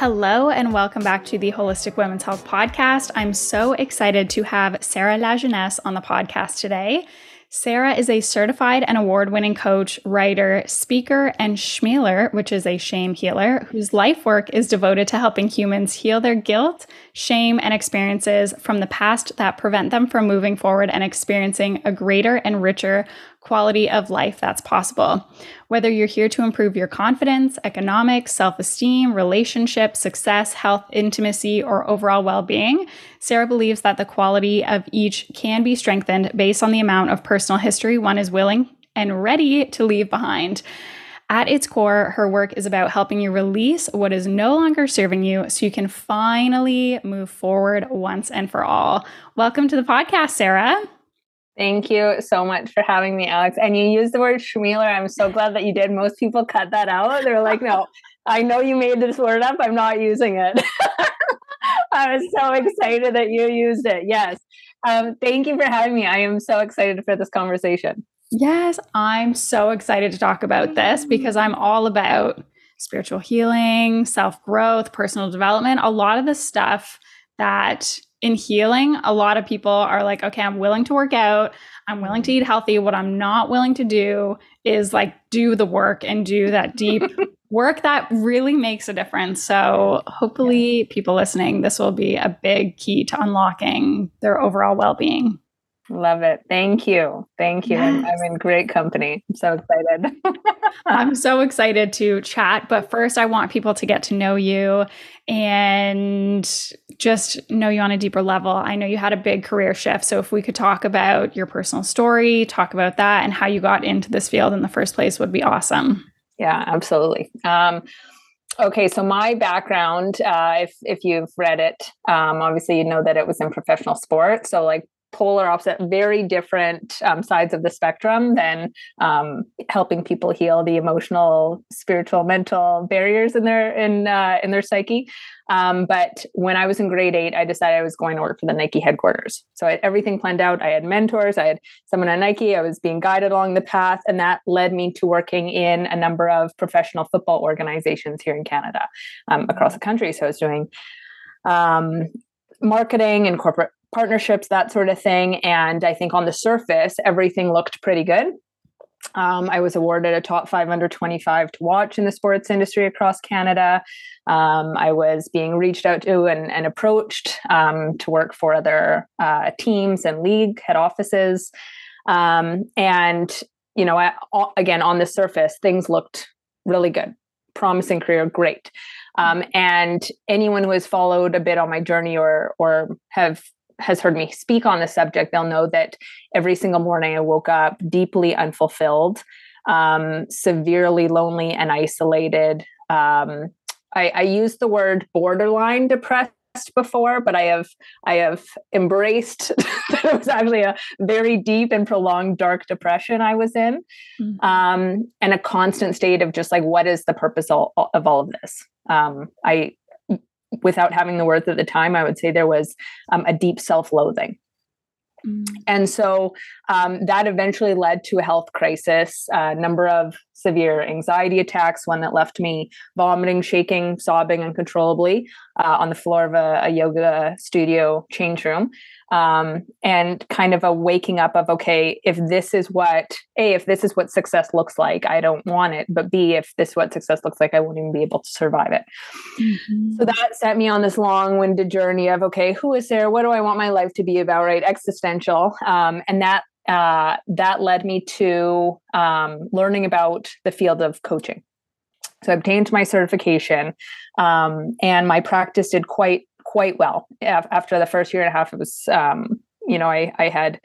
Hello, and welcome back to the Holistic Women's Health Podcast. I'm so excited to have Sarah Lajeunesse on the podcast today. Sarah is a certified and award winning coach, writer, speaker, and schmealer, which is a shame healer, whose life work is devoted to helping humans heal their guilt, shame, and experiences from the past that prevent them from moving forward and experiencing a greater and richer quality of life that's possible. Whether you're here to improve your confidence, economics, self esteem, relationship, success, health, intimacy, or overall well being, Sarah believes that the quality of each can be strengthened based on the amount of personal history one is willing and ready to leave behind. At its core, her work is about helping you release what is no longer serving you so you can finally move forward once and for all. Welcome to the podcast, Sarah. Thank you so much for having me, Alex. And you used the word schmealer. I'm so glad that you did. Most people cut that out. They're like, no, I know you made this word up. I'm not using it. I was so excited that you used it. Yes. Um, thank you for having me. I am so excited for this conversation. Yes, I'm so excited to talk about this because I'm all about spiritual healing, self growth, personal development, a lot of the stuff that in healing, a lot of people are like, okay, I'm willing to work out. I'm willing to mm-hmm. eat healthy. What I'm not willing to do is like do the work and do that deep work that really makes a difference. So, hopefully, people listening, this will be a big key to unlocking their overall well being. Love it. Thank you. Thank you. Yes. I'm in great company. I'm so excited. I'm so excited to chat. But first, I want people to get to know you and just know you on a deeper level. I know you had a big career shift. So, if we could talk about your personal story, talk about that, and how you got into this field in the first place, would be awesome. Yeah, absolutely. Um, okay, so my background, uh, if if you've read it, um, obviously you know that it was in professional sport. So like polar opposite, very different um, sides of the spectrum than um, helping people heal the emotional, spiritual, mental barriers in their in uh, in their psyche. Um, but when I was in grade eight, I decided I was going to work for the Nike headquarters. So I had everything planned out. I had mentors. I had someone at Nike. I was being guided along the path, and that led me to working in a number of professional football organizations here in Canada, um, across the country. So I was doing um, marketing and corporate partnerships, that sort of thing. And I think on the surface, everything looked pretty good. Um, I was awarded a top five under 25 to watch in the sports industry across Canada. Um, I was being reached out to and, and approached um, to work for other uh, teams and league head offices. Um, and, you know, I, again, on the surface, things looked really good. Promising career, great. Um, and anyone who has followed a bit on my journey or or have has heard me speak on the subject, they'll know that every single morning I woke up deeply unfulfilled, um, severely lonely and isolated. Um, I, I use the word borderline depressed before, but I have I have embraced that it was actually a very deep and prolonged dark depression I was in, mm-hmm. um, and a constant state of just like what is the purpose of, of all of this. Um, I without having the words at the time, I would say there was um, a deep self loathing. Mm. And so um, that eventually led to a health crisis, a number of severe anxiety attacks, one that left me vomiting, shaking, sobbing uncontrollably uh, on the floor of a, a yoga studio change room. Um, and kind of a waking up of okay if this is what a if this is what success looks like i don't want it but b if this is what success looks like i won't even be able to survive it. Mm-hmm. so that set me on this long-winded journey of okay who is there? What do i want my life to be about right? Existential. Um, and that uh, that led me to um, learning about the field of coaching so I obtained my certification, um, and my practice did quite quite well. After the first year and a half, it was, um, you know, I, I had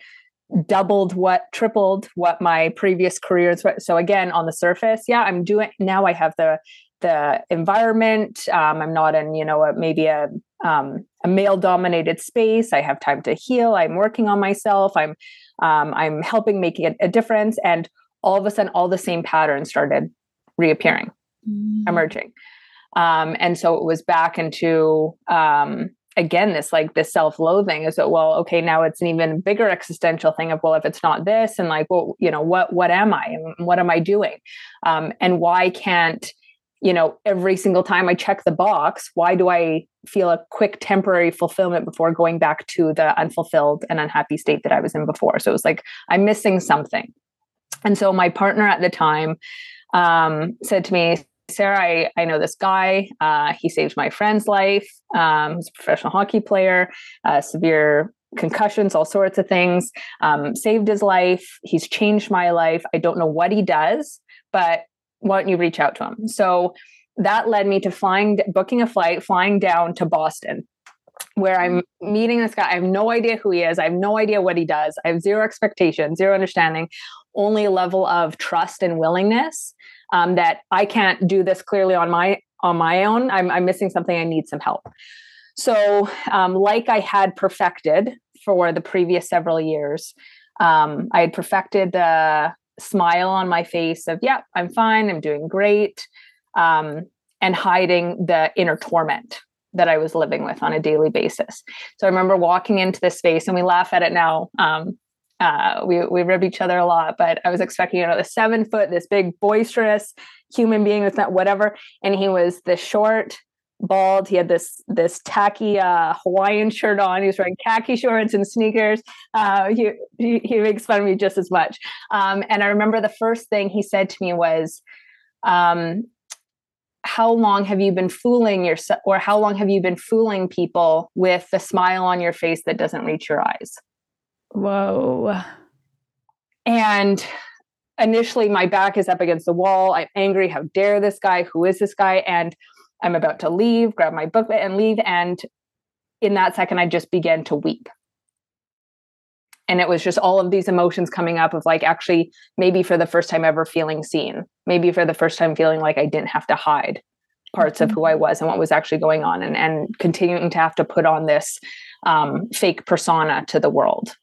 doubled what, tripled what my previous careers. were. So again, on the surface, yeah, I'm doing now. I have the the environment. Um, I'm not in, you know, a, maybe a um, a male dominated space. I have time to heal. I'm working on myself. I'm um, I'm helping make a, a difference. And all of a sudden, all the same patterns started reappearing, mm. emerging. Um, and so it was back into um, again this like this self-loathing is that well okay now it's an even bigger existential thing of well if it's not this and like well you know what what am i and what am i doing um, and why can't you know, every single time I check the box, why do I feel a quick temporary fulfillment before going back to the unfulfilled and unhappy state that I was in before? So it was like, I'm missing something. And so my partner at the time um, said to me, Sarah, I, I know this guy. Uh, he saved my friend's life. Um, he's a professional hockey player, uh, severe concussions, all sorts of things. Um, saved his life. He's changed my life. I don't know what he does, but why don't you reach out to him? So that led me to flying, booking a flight, flying down to Boston, where I'm meeting this guy. I have no idea who he is. I have no idea what he does. I have zero expectation, zero understanding, only a level of trust and willingness um, that I can't do this clearly on my on my own. I'm, I'm missing something. I need some help. So, um, like I had perfected for the previous several years, um, I had perfected the smile on my face of, yeah, I'm fine, I'm doing great, um, and hiding the inner torment that I was living with on a daily basis. So I remember walking into this space, and we laugh at it now. Um, uh, we we rib each other a lot, but I was expecting you know the seven foot, this big boisterous human being with that whatever, and he was the short, bald. He had this this tacky uh, Hawaiian shirt on. He was wearing khaki shorts and sneakers. Uh, he, he, he makes fun of me just as much. Um, and I remember the first thing he said to me was, um, "How long have you been fooling yourself, or how long have you been fooling people with the smile on your face that doesn't reach your eyes?" Whoa. And initially, my back is up against the wall. I'm angry. How dare this guy? Who is this guy? And I'm about to leave, grab my book and leave. And in that second, I just began to weep. And it was just all of these emotions coming up of like, actually, maybe for the first time ever feeling seen, maybe for the first time feeling like I didn't have to hide parts mm-hmm. of who I was and what was actually going on, and, and continuing to have to put on this um, fake persona to the world.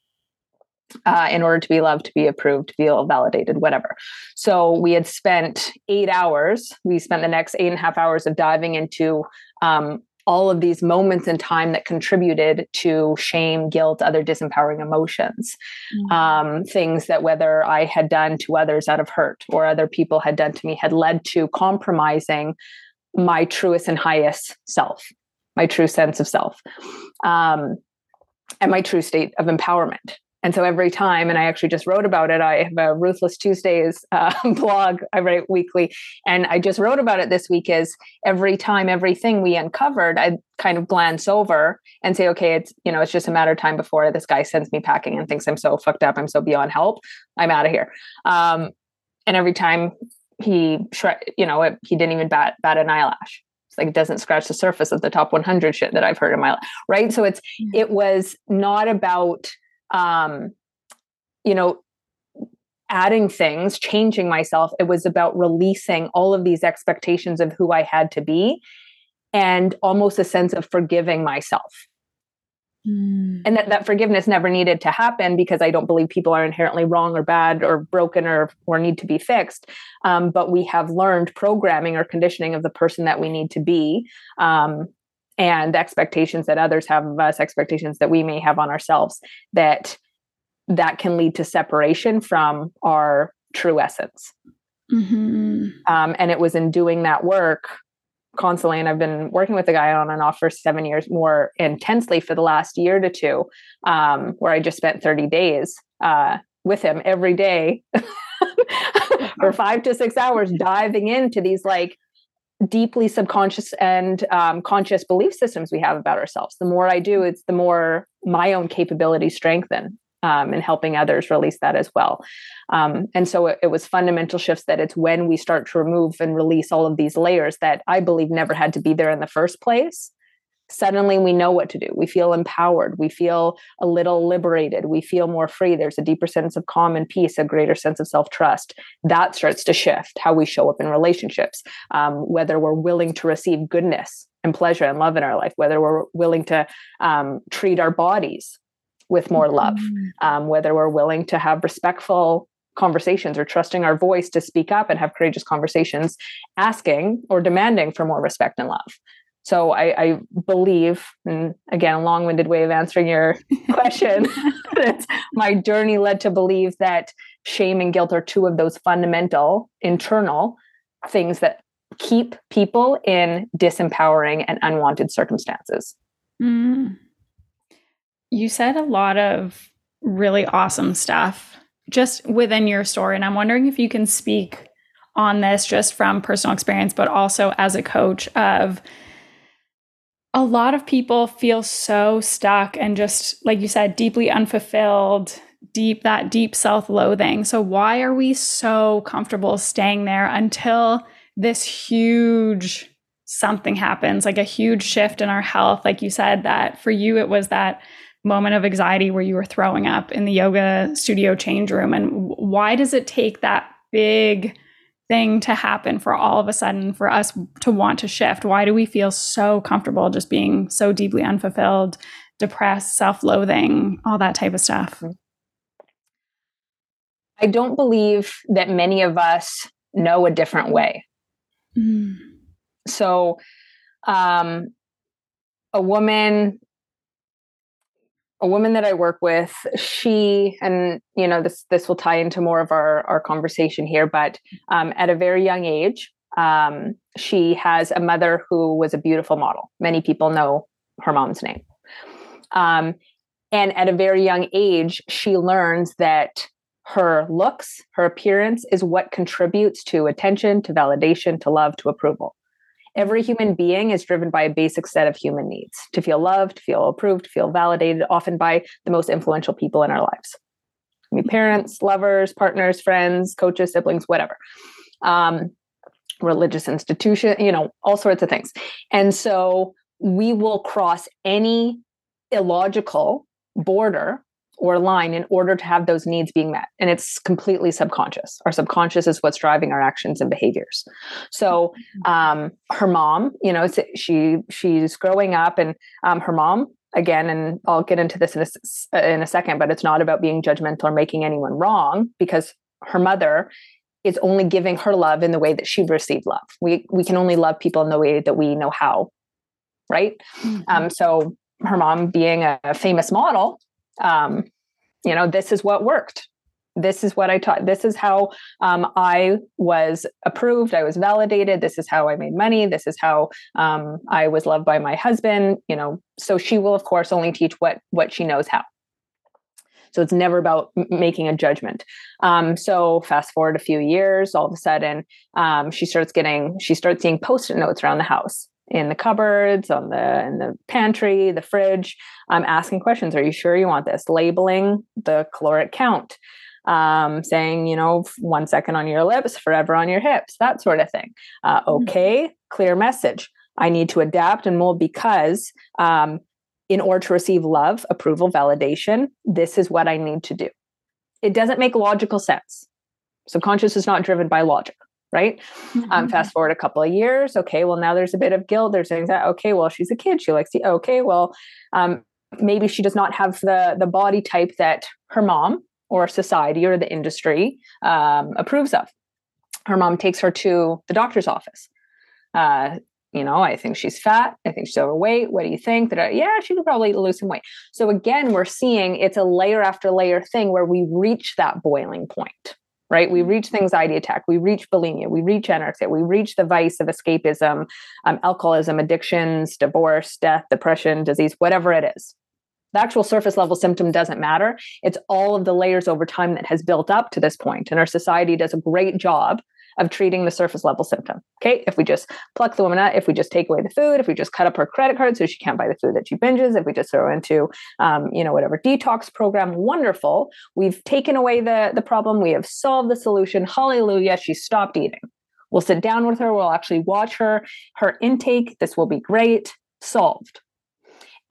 Uh, in order to be loved, to be approved, to feel validated, whatever. So we had spent eight hours. We spent the next eight and a half hours of diving into um, all of these moments in time that contributed to shame, guilt, other disempowering emotions. Mm-hmm. Um, things that whether I had done to others out of hurt or other people had done to me had led to compromising my truest and highest self, my true sense of self, um, and my true state of empowerment. And so every time, and I actually just wrote about it, I have a Ruthless Tuesdays uh, blog I write weekly. And I just wrote about it this week is every time, everything we uncovered, I kind of glance over and say, okay, it's, you know, it's just a matter of time before this guy sends me packing and thinks I'm so fucked up. I'm so beyond help. I'm out of here. Um, and every time he, you know, it, he didn't even bat, bat an eyelash. It's like it doesn't scratch the surface of the top 100 shit that I've heard in my life. Right. So it's, it was not about, um, you know, adding things, changing myself. It was about releasing all of these expectations of who I had to be and almost a sense of forgiving myself. Mm. And that, that forgiveness never needed to happen because I don't believe people are inherently wrong or bad or broken or, or need to be fixed. Um, but we have learned programming or conditioning of the person that we need to be. Um, and expectations that others have of us expectations that we may have on ourselves that that can lead to separation from our true essence mm-hmm. um, and it was in doing that work constantly and i've been working with the guy on and off for seven years more intensely for the last year to two um, where i just spent 30 days uh, with him every day for five to six hours diving into these like deeply subconscious and um, conscious belief systems we have about ourselves. The more I do, it's the more my own capabilities strengthen um, and helping others release that as well. Um, and so it, it, was fundamental shifts that it's when we start to remove and release all of these layers that I believe never had to be there in the first place suddenly we know what to do. We feel empowered. We feel a little liberated. We feel more free. There's a deeper sense of calm and peace, a greater sense of self trust. That starts to shift how we show up in relationships, um, whether we're willing to receive goodness and pleasure and love in our life, whether we're willing to um, treat our bodies with more love, mm-hmm. um, whether we're willing to have respectful conversations or trusting our voice to speak up and have courageous conversations, asking or demanding for more respect and love. So I, I believe, and again, a long-winded way of answering your question, that my journey led to believe that shame and guilt are two of those fundamental internal things that keep people in disempowering and unwanted circumstances. Mm. You said a lot of really awesome stuff just within your story. And I'm wondering if you can speak on this just from personal experience, but also as a coach of a lot of people feel so stuck and just like you said deeply unfulfilled deep that deep self-loathing. So why are we so comfortable staying there until this huge something happens like a huge shift in our health? Like you said that for you it was that moment of anxiety where you were throwing up in the yoga studio change room. And why does it take that big thing to happen for all of a sudden for us to want to shift why do we feel so comfortable just being so deeply unfulfilled depressed self-loathing all that type of stuff mm-hmm. i don't believe that many of us know a different way mm. so um, a woman a woman that I work with, she and you know this this will tie into more of our our conversation here, but um, at a very young age, um, she has a mother who was a beautiful model. Many people know her mom's name, um, and at a very young age, she learns that her looks, her appearance, is what contributes to attention, to validation, to love, to approval. Every human being is driven by a basic set of human needs to feel loved, feel approved, feel validated, often by the most influential people in our lives. I mean, parents, lovers, partners, friends, coaches, siblings, whatever. Um, religious institution, you know, all sorts of things. And so we will cross any illogical border or line in order to have those needs being met. And it's completely subconscious. Our subconscious is what's driving our actions and behaviors. So mm-hmm. um, her mom you know she she's growing up and um, her mom again and i'll get into this in a, in a second but it's not about being judgmental or making anyone wrong because her mother is only giving her love in the way that she received love. We we can only love people in the way that we know how right? Mm-hmm. um, so her mom being a famous model um, you know, this is what worked. This is what I taught. This is how um, I was approved. I was validated. This is how I made money. This is how um, I was loved by my husband. You know, so she will, of course, only teach what what she knows how. So it's never about making a judgment. Um, so fast forward a few years, all of a sudden, um, she starts getting, she starts seeing post-it notes around the house in the cupboards, on the in the pantry, the fridge. I'm asking questions. Are you sure you want this? Labeling the caloric count, um, saying you know one second on your lips, forever on your hips, that sort of thing. Uh, mm-hmm. okay, clear message. I need to adapt and mold because um, in order to receive love, approval, validation, this is what I need to do. It doesn't make logical sense. Subconscious is not driven by logic right? Um, mm-hmm. Um, fast forward a couple of years. Okay, well, now there's a bit of guilt. There's things that, okay, well, she's a kid. She likes to, okay, well, um, maybe she does not have the, the body type that her mom or society or the industry um, approves of. Her mom takes her to the doctor's office. Uh, you know, I think she's fat. I think she's overweight. What do you think? That yeah, she could probably lose some weight. So again, we're seeing it's a layer after layer thing where we reach that boiling point right? We reach the anxiety attack, we reach bulimia, we reach anorexia, we reach the vice of escapism, um, alcoholism, addictions, divorce, death, depression, disease, whatever it is. The actual surface level symptom doesn't matter. It's all of the layers over time that has built up to this point. And our society does a great job of treating the surface level symptom. Okay. If we just pluck the woman out, if we just take away the food, if we just cut up her credit card so she can't buy the food that she binges, if we just throw into, um, you know, whatever detox program, wonderful. We've taken away the, the problem. We have solved the solution. Hallelujah. She stopped eating. We'll sit down with her. We'll actually watch her, her intake. This will be great. Solved.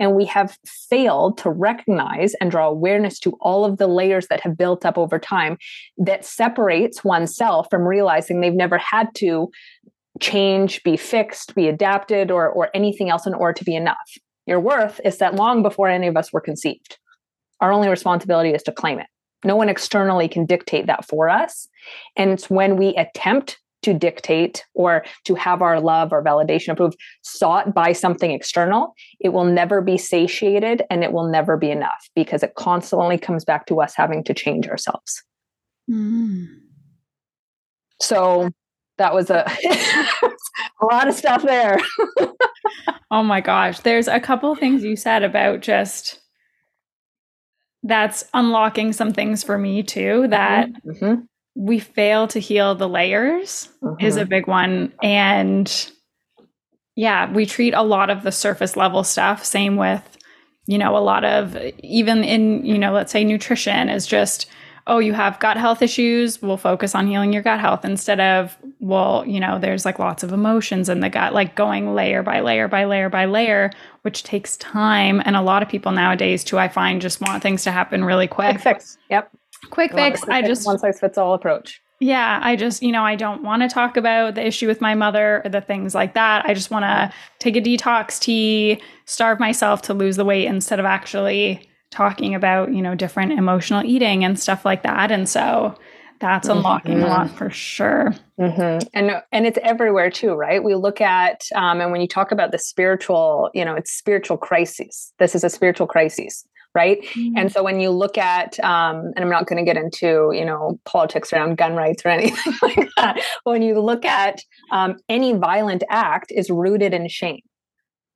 And we have failed to recognize and draw awareness to all of the layers that have built up over time that separates oneself from realizing they've never had to change, be fixed, be adapted, or, or anything else in order to be enough. Your worth is set long before any of us were conceived. Our only responsibility is to claim it. No one externally can dictate that for us. And it's when we attempt to dictate or to have our love or validation approved sought by something external, it will never be satiated and it will never be enough because it constantly comes back to us having to change ourselves. Mm. So that was a a lot of stuff there. oh my gosh. There's a couple things you said about just that's unlocking some things for me too that mm-hmm. We fail to heal the layers mm-hmm. is a mm-hmm. big one. And yeah, we treat a lot of the surface level stuff. Same with, you know, a lot of even in, you know, let's say nutrition is just oh, you have gut health issues, we'll focus on healing your gut health instead of, well, you know, there's like lots of emotions in the gut, like going layer by layer by layer by layer, which takes time. And a lot of people nowadays, too, I find just want things to happen really quick. Quick fix. Yep. Quick fix. I just one size fits all approach. Yeah, I just, you know, I don't want to talk about the issue with my mother or the things like that. I just want to take a detox tea, starve myself to lose the weight instead of actually talking about, you know, different emotional eating and stuff like that. And so that's unlocking mm-hmm. a lot for sure. Mm-hmm. And and it's everywhere too, right? We look at um, and when you talk about the spiritual, you know, it's spiritual crises. This is a spiritual crisis, right? Mm-hmm. And so when you look at, um, and I'm not going to get into you know politics around gun rights or anything like that. When you look at um, any violent act is rooted in shame.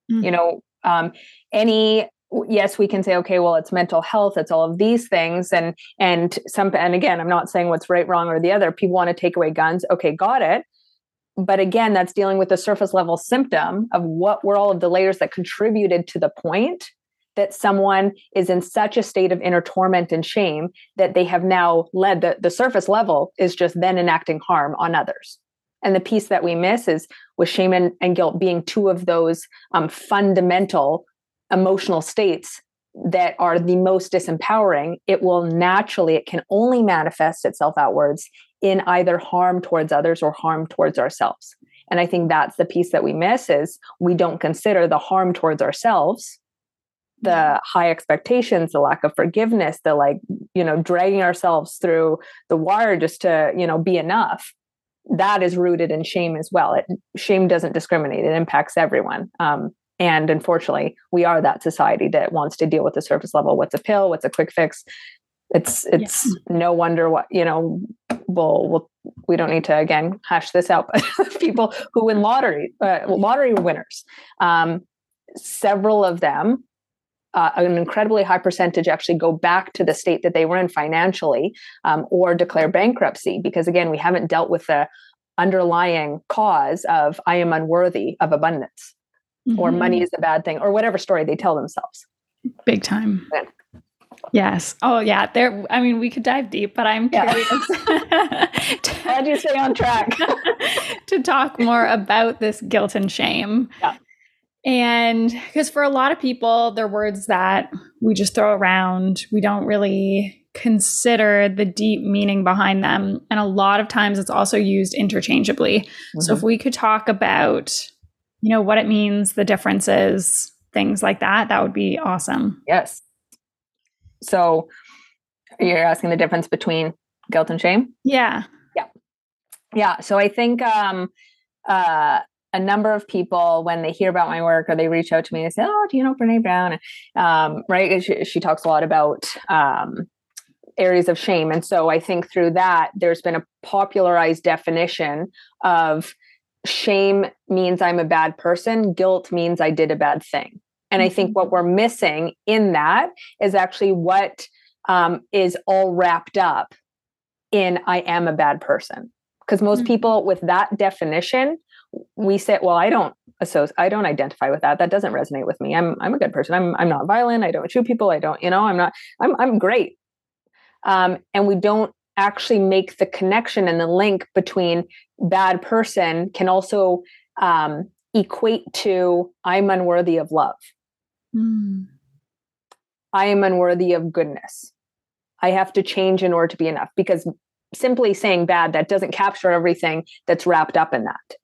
You mm-hmm. know, um, any yes we can say okay well it's mental health it's all of these things and and some and again i'm not saying what's right wrong or the other people want to take away guns okay got it but again that's dealing with the surface level symptom of what were all of the layers that contributed to the point that someone is in such a state of inner torment and shame that they have now led the, the surface level is just then enacting harm on others and the piece that we miss is with shame and, and guilt being two of those um, fundamental emotional states that are the most disempowering, it will naturally, it can only manifest itself outwards in either harm towards others or harm towards ourselves. And I think that's the piece that we miss is we don't consider the harm towards ourselves, the high expectations, the lack of forgiveness, the like, you know, dragging ourselves through the wire just to, you know, be enough. That is rooted in shame as well. It, shame doesn't discriminate; it impacts everyone. Um, and unfortunately, we are that society that wants to deal with the surface level. What's a pill? What's a quick fix? It's it's yes. no wonder what you know. We'll, we'll we don't need to again hash this out, but people who win lottery uh, lottery winners, um, several of them uh, an incredibly high percentage actually go back to the state that they were in financially um, or declare bankruptcy because again we haven't dealt with the underlying cause of i am unworthy of abundance mm-hmm. or money is a bad thing or whatever story they tell themselves. Big time. Yeah. Yes. Oh, yeah. There. I mean, we could dive deep, but I'm yeah. curious. Glad you stay on track to talk more about this guilt and shame. Yeah. And because for a lot of people, they're words that we just throw around. We don't really consider the deep meaning behind them. And a lot of times it's also used interchangeably. Mm-hmm. So if we could talk about you know, what it means, the differences, things like that, that would be awesome. Yes. So you're asking the difference between guilt and shame? Yeah. Yeah. Yeah. So I think um uh a number of people when they hear about my work or they reach out to me they say, "Oh, do you know Brene Brown?" Um, right? She, she, talks a lot about um, areas of shame, and so I think through that, there's been a popularized definition of shame means I'm a bad person, guilt means I did a bad thing. And I think mm-hmm. what we're missing in that is actually what um, is all wrapped up in I am a bad person. Because most mm-hmm. people with that definition, we say, well, I don't associate, I don't identify with that. That doesn't resonate with me. I'm I'm a good person. I'm I'm not violent. I don't shoot people. I don't, you know, I'm not, I'm I'm great. Um, and we don't actually make the connection and the link between bad person can also um, equate to I'm unworthy of love. Mm. I am unworthy of goodness. I have to change in order to be enough because simply saying bad that doesn't capture everything that's wrapped up in that.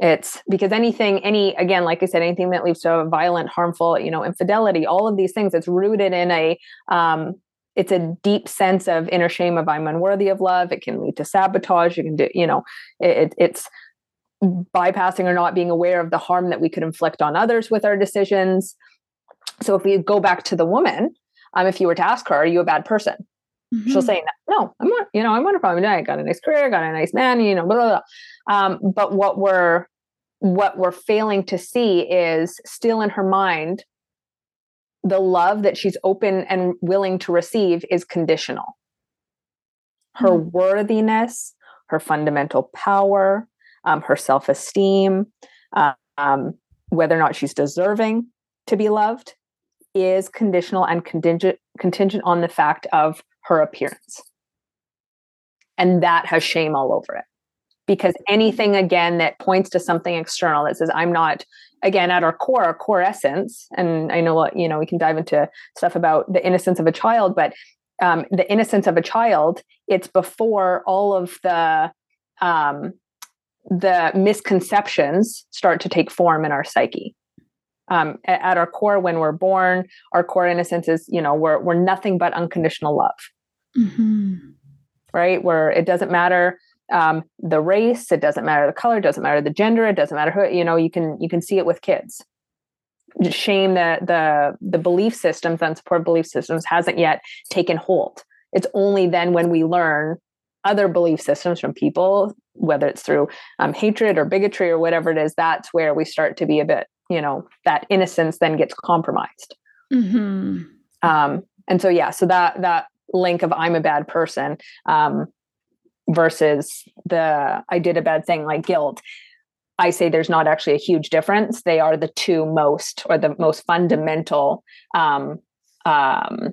It's because anything, any again, like I said, anything that leads to violent, harmful, you know, infidelity, all of these things, it's rooted in a um, it's a deep sense of inner shame of i'm unworthy of love. It can lead to sabotage. You can do you know it, it's bypassing or not being aware of the harm that we could inflict on others with our decisions. So if we go back to the woman um, if you were to ask her are you a bad person mm-hmm. she'll say no i'm not you know i'm a problem i got a nice career got a nice man you know blah blah, blah. Um, but what we're what we're failing to see is still in her mind the love that she's open and willing to receive is conditional her mm-hmm. worthiness her fundamental power um, her self-esteem um, whether or not she's deserving to be loved is conditional and contingent contingent on the fact of her appearance. And that has shame all over it. Because anything again that points to something external that says i'm not again at our core our core essence and i know what, you know we can dive into stuff about the innocence of a child but um, the innocence of a child it's before all of the um, the misconceptions start to take form in our psyche. Um, at, at, our core when we're born our core innocence is you know we're, we're nothing but unconditional love mm-hmm. right where it doesn't matter um, the race it doesn't matter the color it doesn't matter the gender it doesn't matter who you know you can you can see it with kids shame that the the belief systems unsupported belief systems hasn't yet taken hold it's only then when we learn other belief systems from people whether it's through um, hatred or bigotry or whatever it is that's where we start to be a bit you know that innocence then gets compromised mm-hmm. um, and so yeah so that that link of i'm a bad person um, versus the I did a bad thing like guilt. I say there's not actually a huge difference. They are the two most or the most fundamental um, um,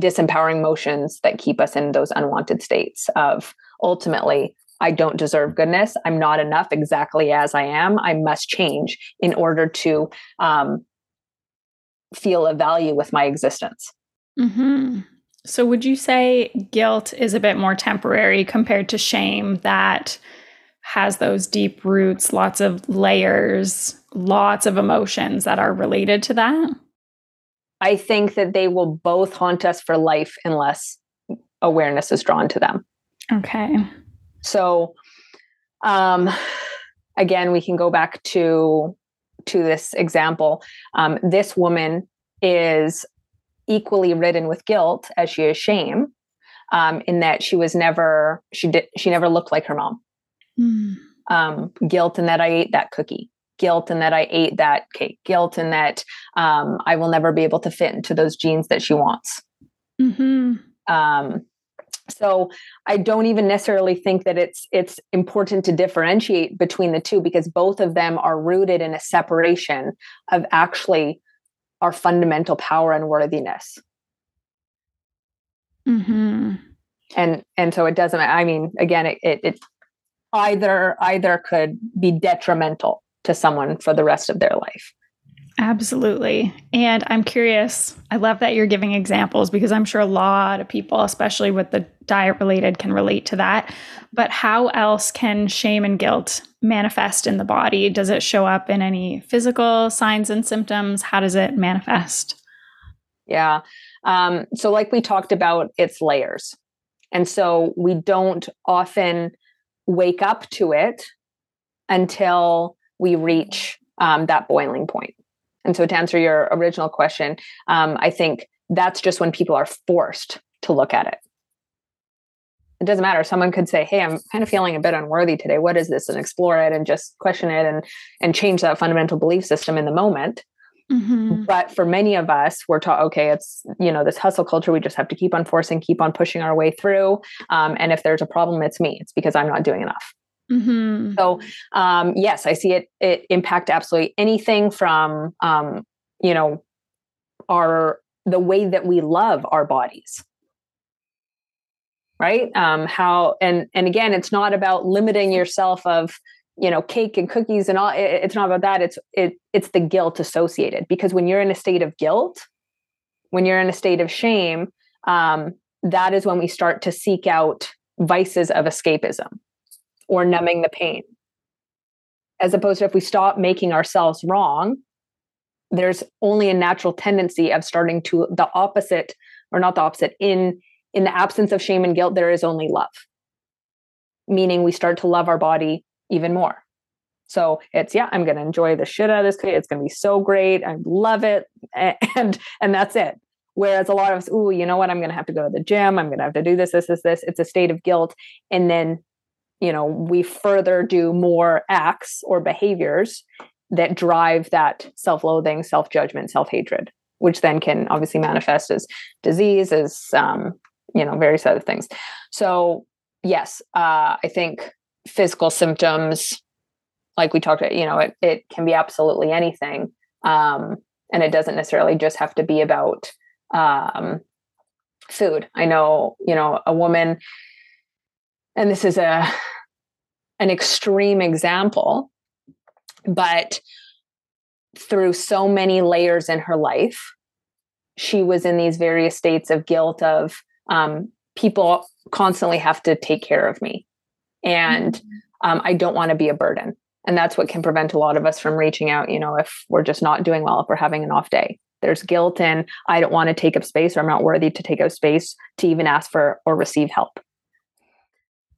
disempowering motions that keep us in those unwanted states of ultimately I don't deserve goodness. I'm not enough exactly as I am. I must change in order to um, feel a value with my existence. Mm-hmm. So, would you say guilt is a bit more temporary compared to shame that has those deep roots, lots of layers, lots of emotions that are related to that? I think that they will both haunt us for life unless awareness is drawn to them. Okay. So, um, again, we can go back to to this example. Um, this woman is equally ridden with guilt as she is shame um, in that she was never she did she never looked like her mom mm. um, guilt in that i ate that cookie guilt in that i ate that cake guilt in that um, i will never be able to fit into those jeans that she wants mm-hmm. Um, so i don't even necessarily think that it's it's important to differentiate between the two because both of them are rooted in a separation of actually our fundamental power and worthiness. Mm-hmm. And and so it doesn't. I mean, again, it, it, it either either could be detrimental to someone for the rest of their life. Absolutely. And I'm curious, I love that you're giving examples because I'm sure a lot of people, especially with the diet related, can relate to that. But how else can shame and guilt manifest in the body? Does it show up in any physical signs and symptoms? How does it manifest? Yeah. Um, so, like we talked about, it's layers. And so we don't often wake up to it until we reach um, that boiling point. And so, to answer your original question, um, I think that's just when people are forced to look at it. It doesn't matter. Someone could say, "Hey, I'm kind of feeling a bit unworthy today. What is this?" and explore it and just question it and and change that fundamental belief system in the moment. Mm-hmm. But for many of us, we're taught, okay, it's you know this hustle culture. We just have to keep on forcing, keep on pushing our way through. Um, and if there's a problem, it's me. It's because I'm not doing enough. Mm-hmm. So um, yes, I see it it impact absolutely anything from um, you know our the way that we love our bodies. Right? Um, how and and again it's not about limiting yourself of you know cake and cookies and all it, it's not about that. It's it it's the guilt associated. Because when you're in a state of guilt when you're in a state of shame um, that is when we start to seek out vices of escapism or numbing the pain. As opposed to if we stop making ourselves wrong, there's only a natural tendency of starting to the opposite, or not the opposite, in in the absence of shame and guilt, there is only love. Meaning we start to love our body even more. So it's yeah, I'm going to enjoy the shit out of this. It's going to be so great. I love it, and and that's it. Whereas a lot of us, oh, you know what? I'm going to have to go to the gym. I'm going to have to do this, this, this, this. It's a state of guilt, and then you know we further do more acts or behaviors that drive that self-loathing self-judgment self-hatred which then can obviously manifest as disease as um, you know various other things. So yes uh, i think physical symptoms like we talked about you know it, it can be absolutely anything um, and it doesn't necessarily just have to be about um, food. I know you know a woman and this is a an extreme example but through so many layers in her life she was in these various states of guilt of um, people constantly have to take care of me. And mm-hmm. um, i don't want to be a burden. And that's what can prevent a lot of us from reaching out you know if we're just not doing well if we're having an off day. There's guilt and i don't want to take up space or i'm not worthy to take up space to even ask for or receive help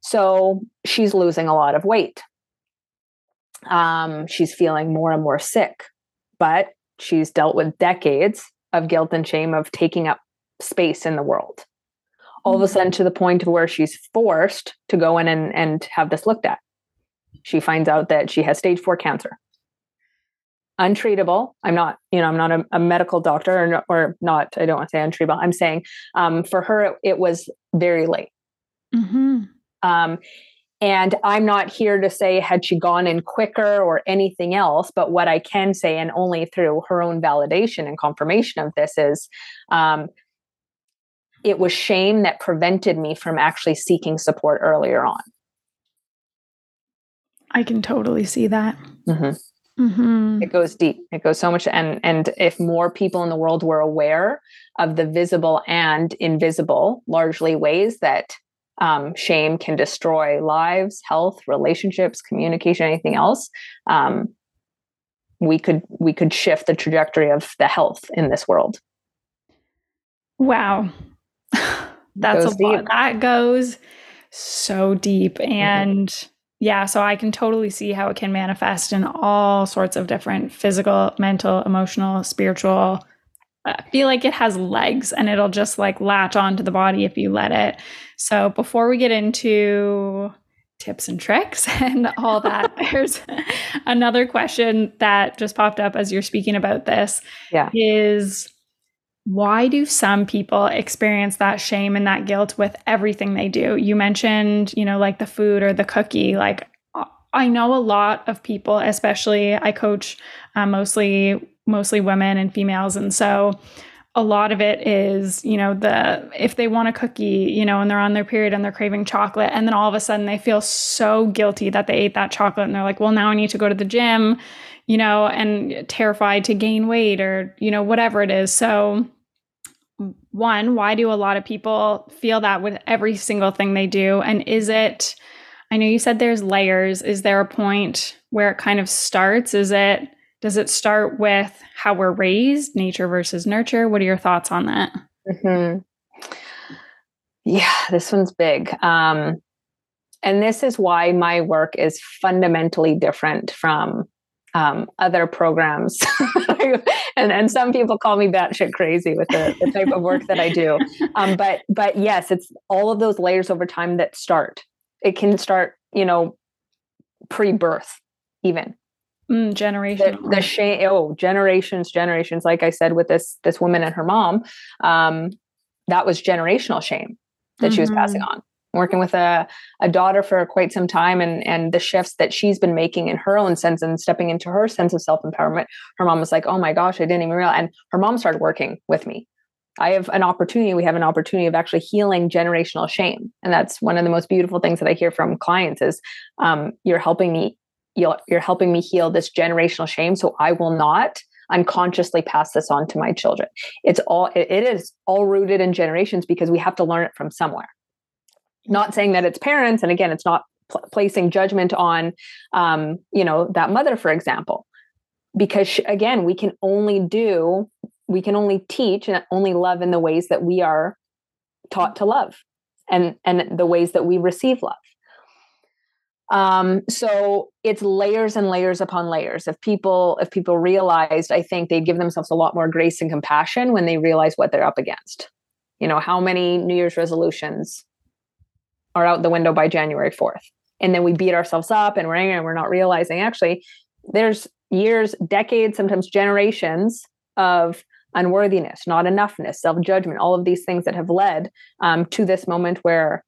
so she's losing a lot of weight. Um, she's feeling more and more sick but she's dealt with decades of guilt and shame of taking up space in the world. All of a mm-hmm. sudden to the point of where she's forced to go in and, and have this looked at. She finds out that she has stage four cancer. Untreatable. I'm not you know i'm not a, a medical doctor or, or, not i don't want to say untreatable. I'm saying um, for her it, it, was very late. Mm-hmm. Um, and i'm not here to say had she gone in quicker or anything else but what i can say and only through her own validation and confirmation of this is um, it was shame that prevented me from actually seeking support earlier on I can totally see that. Mm-hmm. Mm-hmm. It goes deep. It goes so much. And and if more people in the world were aware of the visible and invisible, largely ways that um, shame can destroy lives, health, relationships, communication, anything else, um, we could we could shift the trajectory of the health in this world. Wow, that's a deep. lot. That goes so deep, mm-hmm. and. Mm-hmm yeah, so I can totally see how it can manifest in all sorts of different physical, mental, emotional, spiritual. I feel like it has legs and it'll just like latch onto the body if you let it. So before we get into tips and tricks and all that, there's another question that just popped up as you're speaking about this. Yeah. Is why do some people experience that shame and that guilt with everything they do? You mentioned, you know, like the food or the cookie. Like, I know a lot of people, especially I coach uh, mostly mostly women and females, and so a lot of it is, you know, the if they want a cookie, you know, and they're on their period and they're craving chocolate, and then all of a sudden they feel so guilty that they ate that chocolate, and they're like, well, now I need to go to the gym, you know, and terrified to gain weight or you know whatever it is. So one, why do a lot of people feel that with every single thing they do? And is it, I know you said there's layers. Is there a point where it kind of starts? Is it, does it start with how we're raised, nature versus nurture? What are your thoughts on that? Mm-hmm. Yeah, this one's big. Um, and this is why my work is fundamentally different from um, other programs. and, and some people call me batshit crazy with the, the type of work that I do. Um, but but yes, it's all of those layers over time that start. It can start, you know, pre-birth even. Mm, generation. The, the shame. Oh, generations, generations. Like I said, with this this woman and her mom, um, that was generational shame that mm-hmm. she was passing mm-hmm. on working with a, a daughter for quite some time and and the shifts that she's been making in her own sense and stepping into her sense of self-empowerment her mom was like oh my gosh i didn't even realize and her mom started working with me i have an opportunity we have an opportunity of actually healing generational shame and that's one of the most beautiful things that i hear from clients is um, you're helping me you're, you're helping me heal this generational shame so i will not unconsciously pass this on to my children. It's all it, it is all rooted in generations because we have to learn it from somewhere. Not saying that it's parents and again it's not pl- placing judgment on um, you know that mother for example because she, again we can only do we can only teach and only love in the ways that we are taught to love and and the ways that we receive love um so it's layers and layers upon layers. If people if people realized i think they'd give themselves a lot more grace and compassion when they realize what they're up against. You know how many new year's resolutions are out the window by January 4th. and then we beat ourselves up and we're angry and we're not realizing. Actually there's years, decades, sometimes generations of unworthiness, not enoughness, self judgment, all of these things that have led um, to this moment where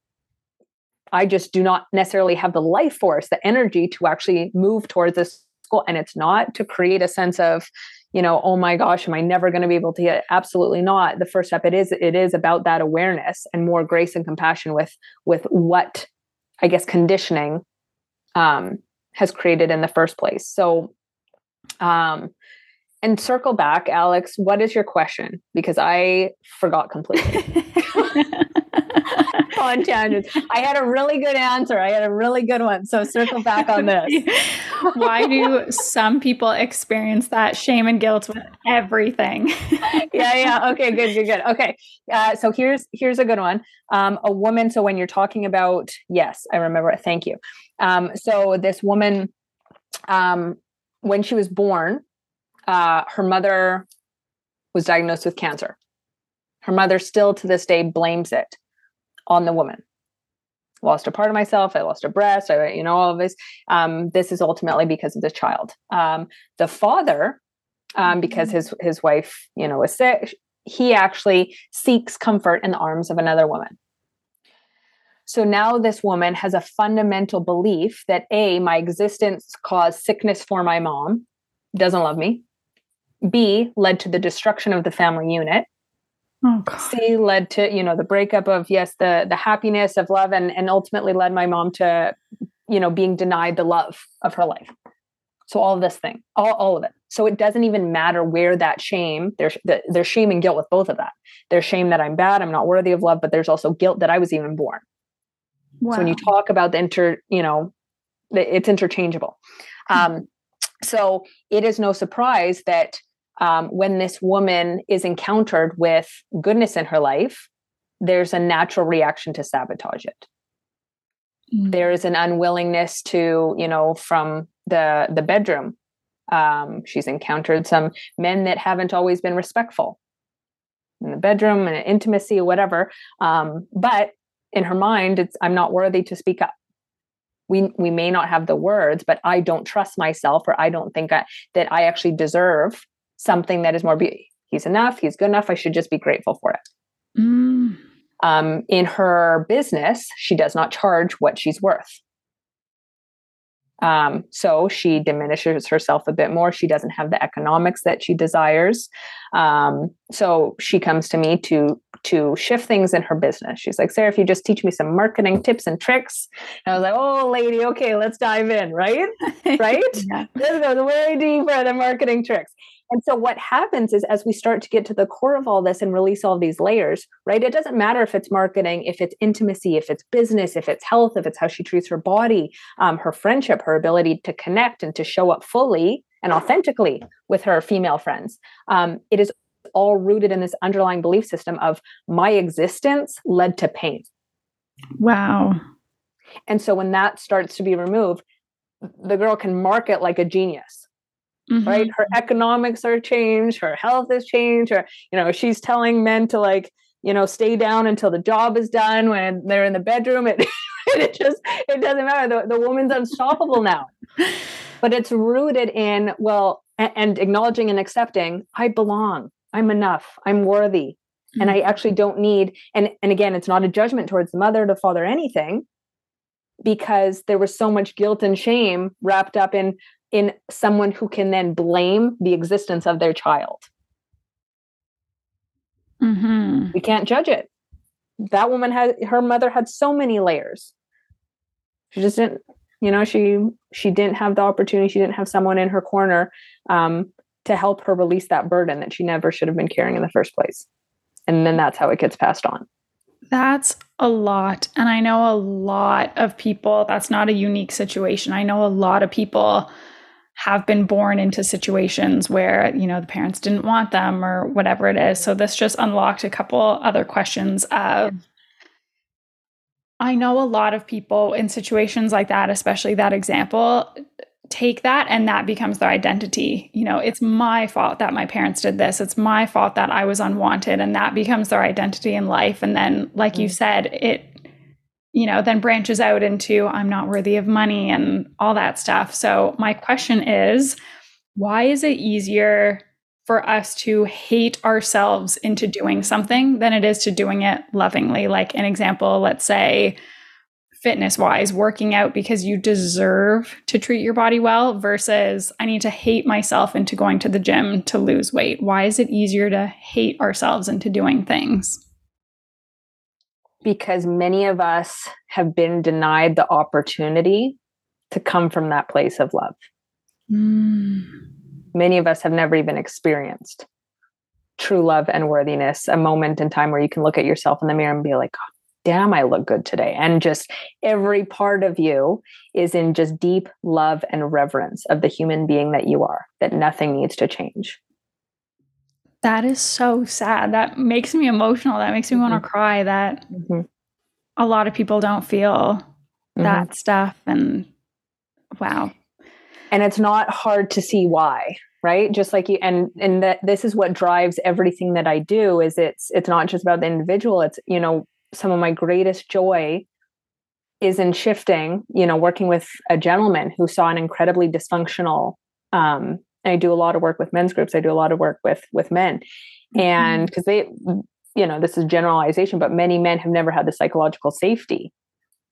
I just do not necessarily have the life force, the energy to actually move towards this goal. And it's not to create a sense of, you know, oh my gosh, am I never going to be able to get? Absolutely not. The first step it is it is about that awareness and more grace and compassion with with what I guess conditioning um, has created in the first place. So um, and circle back, Alex, what is your question? Because I forgot completely. on tangents. I had a really good answer. I had a really good one. So circle back on this. Why do some people experience that shame and guilt with everything? yeah, yeah. Okay, good, good, good. Okay. Uh, so here's here's a good one. Um, a woman. So when you're talking about, yes, I remember it. Thank you. Um, so this woman, um, when she was born, uh, her mother was diagnosed with cancer. Her mother still to this day blames it on the woman. Lost a part of myself. I lost a breast. I, you know, all of this. Um, this is ultimately because of the child. Um, the father, um, because mm-hmm. his his wife, you know, was sick. He actually seeks comfort in the arms of another woman. So now this woman has a fundamental belief that A, my existence caused sickness for my mom, doesn't love me. B, led to the destruction of the family unit. Oh, C led to, you know, the breakup of yes, the the happiness of love and and ultimately led my mom to, you know, being denied the love of her life. So all of this thing, all, all of it. So it doesn't even matter where that shame, there's the, there's shame and guilt with both of that. There's shame that I'm bad, I'm not worthy of love, but there's also guilt that I was even born. Wow. So when you talk about the inter, you know, it's interchangeable. Hmm. Um, so it is no surprise that um, when this woman is encountered with goodness in her life, there's a natural reaction to sabotage it. Mm-hmm. There is an unwillingness to, you know, from the the bedroom. Um, she's encountered some men that haven't always been respectful in the bedroom and intimacy or whatever. Um, but in her mind, it's I'm not worthy to speak up. We we may not have the words, but I don't trust myself, or I don't think I, that I actually deserve something that is more be- he's enough he's good enough i should just be grateful for it. Mm. um, in her business she does not charge what she's worth. Um, so she diminishes herself a bit more. She doesn't have the economics that she desires. Um, so she comes to me to to shift things in her business. She's like sarah if you just teach me some marketing tips and tricks. And i was like oh lady okay let's dive in right? Right? Yeah. this goes way deeper than marketing tricks and so what happens is as we start to get to the core of all this and release all these layers, right? It doesn't matter if it's marketing, if it's intimacy, if it's business, if it's health, if it's how she treats her body, um, her friendship, her ability to connect and to show up fully and authentically with her female friends. Um, it is all rooted in this underlying belief system of my existence led to pain. Wow. And so when that starts to be removed, the girl can market like a genius mm-hmm. right? Her economics are changed, her health has changed, or, you know, she's telling men to like, you know, stay down until the job is done when they're in the bedroom. It, it just, it doesn't matter. The, the woman's unstoppable now. But it's rooted in, well, and, and acknowledging and accepting, I belong, I'm enough, I'm worthy. Mm-hmm. And I mm-hmm. actually don't need, and, and again, it's not a judgment towards the mother, the father, anything because there was so much guilt and shame wrapped up in in someone who can then blame the existence of their child. Mm-hmm. We can't judge it. That woman had her mother had so many layers. She just didn't, you know, she she didn't have the opportunity. She didn't have someone in her corner um, to help her release that burden that she never should have been carrying in the first place. And then that's how it gets passed on. That's a lot. And I know a lot of people, that's not a unique situation. I know a lot of people have been born into situations where you know the parents didn't want them or whatever it is so this just unlocked a couple other questions of i know a lot of people in situations like that especially that example take that and that becomes their identity you know it's my fault that my parents did this it's my fault that i was unwanted and that becomes their identity in life and then like mm-hmm. you mm. said it you know, then branches out into I'm not worthy of money and all that stuff. So, my question is why is it easier for us to hate ourselves into doing something than it is to doing it lovingly? Like, an example, let's say, fitness wise, working out because you deserve to treat your body well versus I need to hate myself into going to the gym to lose weight. Why is it easier to hate ourselves into doing things? Because many of us have been denied the opportunity to come from that place of love. Mm. Many of us have never even experienced true love and worthiness, a moment in time where you can look at yourself in the mirror and be like, oh, damn, I look good today. And just every part of you is in just deep love and reverence of the human being that you are, that nothing needs to change. That is so sad. That makes me emotional. That makes me mm-hmm. want to cry that mm-hmm. a lot of people don't feel mm-hmm. that stuff. And wow. And it's not hard to see why, right? Just like you and and that this is what drives everything that I do is it's it's not just about the individual. It's, you know, some of my greatest joy is in shifting, you know, working with a gentleman who saw an incredibly dysfunctional um, I do a lot of work with men's groups. I do a lot of work with with men, mm-hmm. and because they, you know, this is generalization, but many men have never had the psychological safety,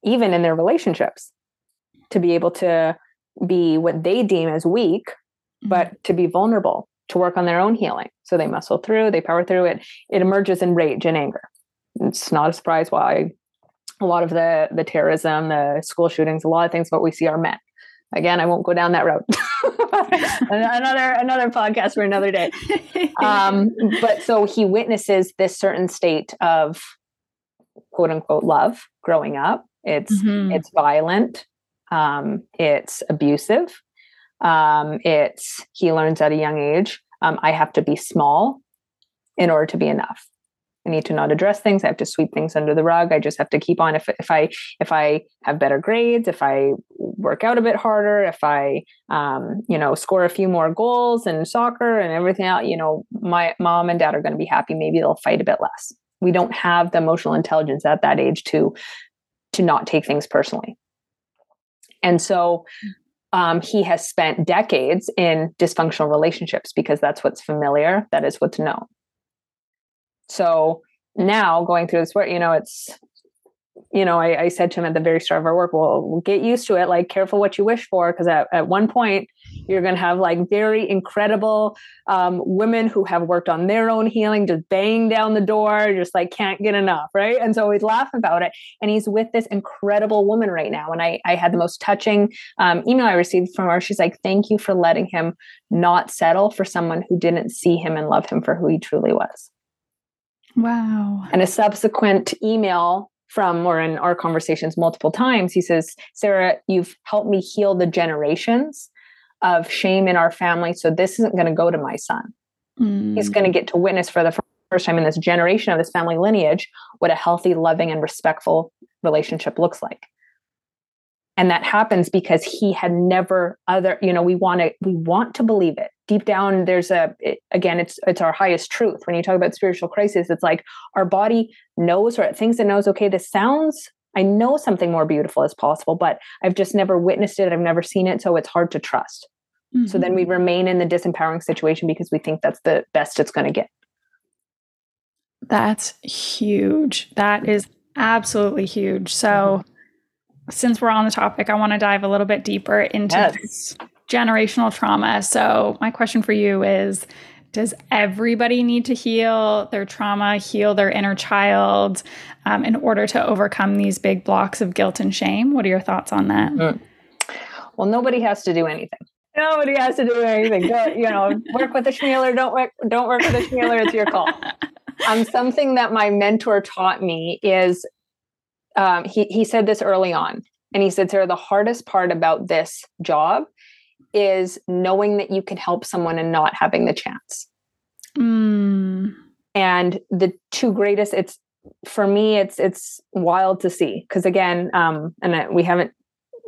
even in their relationships, to be able to be what they deem as weak, mm-hmm. but to be vulnerable, to work on their own healing. So they muscle through, they power through it. It emerges in rage and anger. It's not a surprise why a lot of the the terrorism, the school shootings, a lot of things what we see are men again i won't go down that road. Another another podcast for another day. Um, but so he witnesses this certain state of quote unquote love growing up. It's mm-hmm. it's violent. Um, it's abusive. Um, it's he learns at a young age um, i have to be small in order to be enough I need to not address things. I have to sweep things under the rug. I just have to keep on. If if I if I have better grades, if I work out a bit harder, if I um, you know score a few more goals in soccer and everything else, you know, my mom and dad are going to be happy. Maybe they'll fight a bit less. We don't have the emotional intelligence at that age to to not take things personally. And so um, he has spent decades in dysfunctional relationships because that's what's familiar, that is what's known. So now going through this work, you know, it's, you know, I, I, said to him at the very start of our work, well, we'll get used to it. Like, careful what you wish for, because at, at one point, you're going to have like very incredible um, women who have worked on their own healing, just bang down the door, just like can't get enough, right? And so we laugh about it. And he's with this incredible woman right now. And I, I had the most touching um, email I received from her. She's like, "Thank you for letting him not settle for someone who didn't see him and love him for who he truly was." Wow. And a subsequent email from or in our conversations multiple times, he says, Sarah, you've helped me heal the generations of shame in our family. So this isn't going to go to my son. Mm. He's going to get to witness for the first time in this generation of this family lineage what a healthy, loving, and respectful relationship looks like and that happens because he had never other you know we want to we want to believe it. Deep down there's a it, again it's it's our highest truth. When you talk about spiritual crisis it's like our body knows or it thinks it knows okay this sounds i know something more beautiful is possible but i've just never witnessed it i've never seen it so it's hard to trust. Mm-hmm. so then we mm-hmm. remain in the disempowering situation because we think that's the best it's going to get. That's huge. That is absolutely huge. So mm-hmm since we're on the topic, I want to dive a little bit deeper into yes. generational trauma. So, my question for you is Does everybody need to heal their trauma, heal their inner child um, in order to overcome these big blocks of guilt and shame? What are your thoughts on that? Mm. Well, nobody has to do anything. Nobody has to do anything. Don't, you know, work with a Schmealer, don't work, don't work with a Schmealer, it's your call. Um, something that my mentor taught me is um, he he said this early on, and he said, "Sarah, the hardest part about this job is knowing that you can help someone and not having the chance." Mm. And the two greatest, it's for me, it's it's wild to see because again, um, and we haven't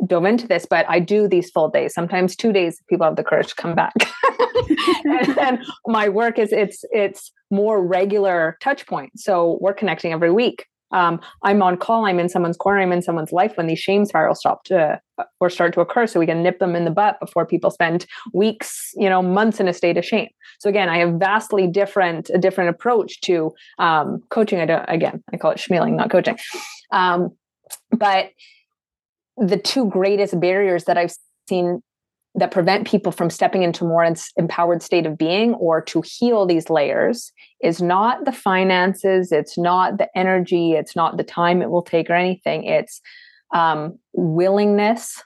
dove into this, but I do these full days. Sometimes two days, people have the courage to come back. and then my work is it's it's more regular touch points. So we're connecting every week um, I'm on call, I'm in someone's corner, I'm in someone's life when these shame spirals stop to or start to occur, so we can nip them in the butt before people spend weeks, you know, months in a state of shame. So again, I have vastly different a different approach to um, coaching. I don't again, I call it schmealing, not coaching. Um, but the two greatest barriers that I've seen that prevent people from stepping into more empowered state of being or to heal these layers is not the finances it's not the energy it's not the time it will take or anything it's um, willingness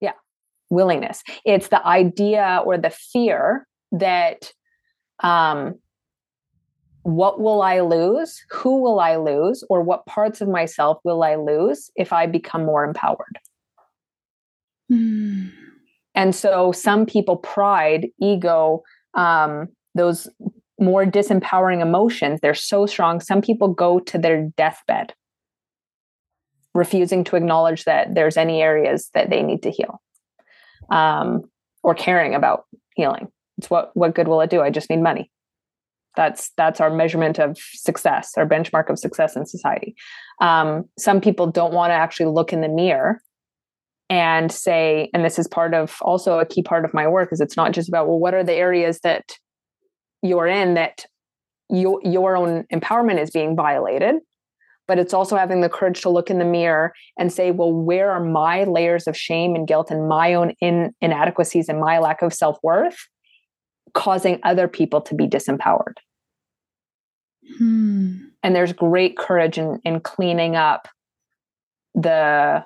yeah willingness it's the idea or the fear that um, what will I lose? Who will I lose? Or what parts of myself will I lose if I become more empowered? Mm. And so some people, pride, ego, um, those more disempowering emotions, they're so strong. Some people go to their deathbed, refusing to acknowledge that there's any areas that they need to heal um, or caring about healing. It's what what good will it do? I just need money. That's that's our measurement of success, our benchmark of success in society. Um, some people don't want to actually look in the mirror and say and this is part of also a key part of my work is it's not just about well what are the areas that you're in that your your own empowerment is being violated but it's also having the courage to look in the mirror and say well where are my layers of shame and guilt and my own in, inadequacies and my lack of self-worth causing other people to be disempowered hmm. and there's great courage in, in cleaning up the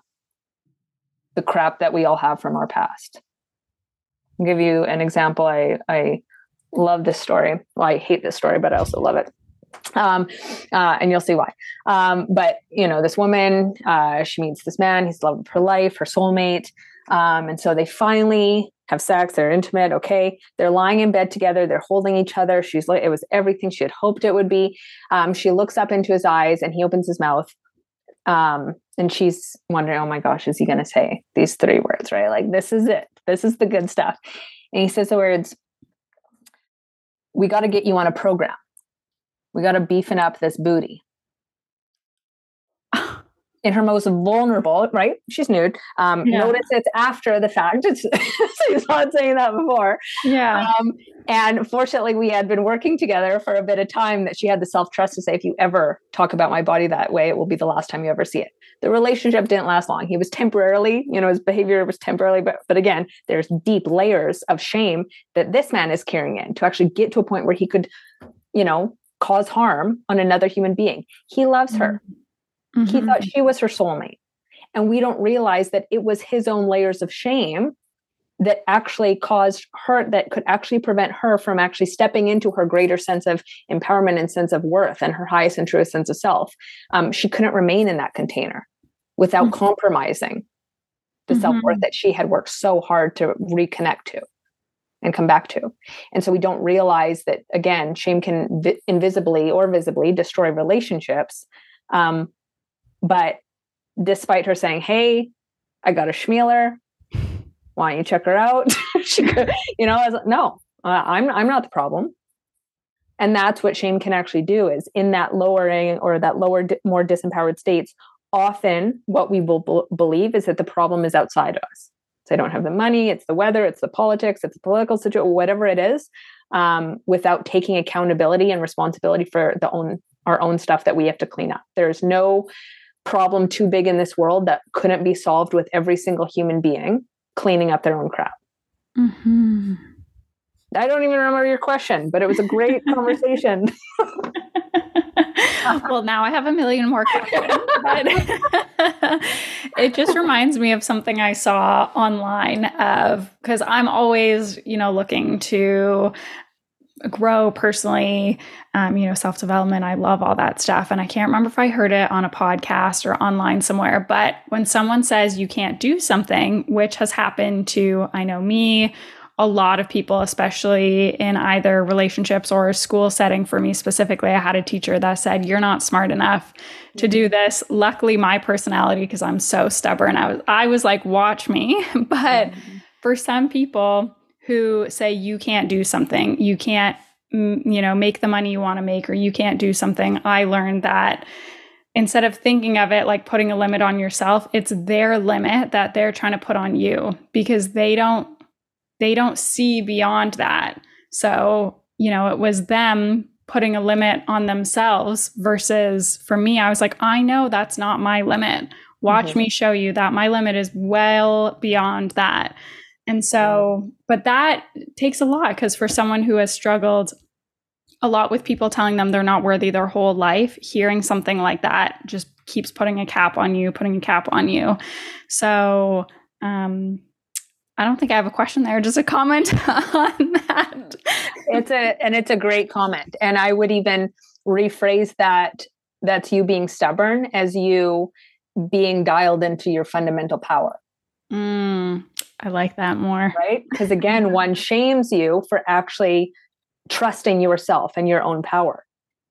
the crap that we all have from our past. I'll give you an example. I I love this story. Well, I hate this story, but I also love it. Um, uh, and you'll see why. Um, but you know, this woman, uh, she meets this man. He's the love of her life, her soulmate. Um, and so they finally have sex. They're intimate. Okay, they're lying in bed together. They're holding each other. She's like, it was everything she had hoped it would be. Um, she looks up into his eyes, and he opens his mouth, um, and she's wondering, oh my gosh, is he going to say these three words, right? Like, this is it. This is the good stuff. And he says the words, we got to get you on a program. We got to beefing up this booty in her most vulnerable, right? She's nude. Um, yeah. Notice it's after the fact. It's, she's not saying that before. Yeah. Um, and fortunately, we had been working together for a bit of time that she had the self trust to say, if you ever talk about my body that way, it will be the last time you ever see it. The relationship didn't last long. He was temporarily, you know, his behavior was temporarily, but but again, there's deep layers of shame that this man is carrying in to actually get to a point where he could, you know, cause harm on another human being. He loves her. Mm-hmm Mm-hmm. He thought she was her soulmate. And we don't realize that it was his own layers of shame that actually caused her, that could actually prevent her from actually stepping into her greater sense of empowerment and sense of worth and her highest and truest sense of self. Um, she couldn't remain in that container without mm-hmm. compromising the mm-hmm. self worth that she had worked so hard to reconnect to and come back to. And so we don't realize that, again, shame can vi- invisibly or visibly destroy relationships. Um, but despite her saying, Hey, I got a schmealer. Why don't you check her out? she could, you know, I was like, no, I'm, I'm not the problem. And that's what shame can actually do is in that lowering or that lower, more disempowered states, often what we will believe is that the problem is outside of us. So I don't have the money, it's the weather, it's the politics, it's the political situation, whatever it is, um, without taking accountability and responsibility for the own our own stuff that we have to clean up. There's no problem too big in this world that couldn't be solved with every single human being cleaning up their own crap. Mm-hmm. I don't even remember your question, but it was a great conversation. well, now I have a million more questions. it just reminds me of something I saw online of because I'm always, you know, looking to grow personally, um, you know, self development. I love all that stuff. And I can't remember if I heard it on a podcast or online somewhere, but when someone says you can't do something, which has happened to, I know me, a lot of people, especially in either relationships or a school setting. For me specifically, I had a teacher that said, You're not smart enough to do mm-hmm. this. Luckily, my personality, because I'm so stubborn, I was I was like, watch me. but mm-hmm. for some people, who say you can't do something, you can't you know, make the money you want to make or you can't do something, I learned that instead of thinking of it like putting a limit on yourself, it's their limit that they're trying to put on you because they don't they don't see beyond that. So, you know, it was them putting a limit on themselves versus for me, I was like, I know that's not my limit. Watch mm-hmm. me show you that my limit is well beyond that. And so, but that takes a lot because for someone who has struggled a lot with people telling them they're not worthy their whole life, hearing something like that just keeps putting a cap on you, putting a cap on you. So, um, I don't think I have a question there, just a comment on that. It's a and it's a great comment. And I would even rephrase that that's you being stubborn as you being dialed into your fundamental power. Mm, I like that more. Right? Because again, one shames you for actually trusting yourself and your own power.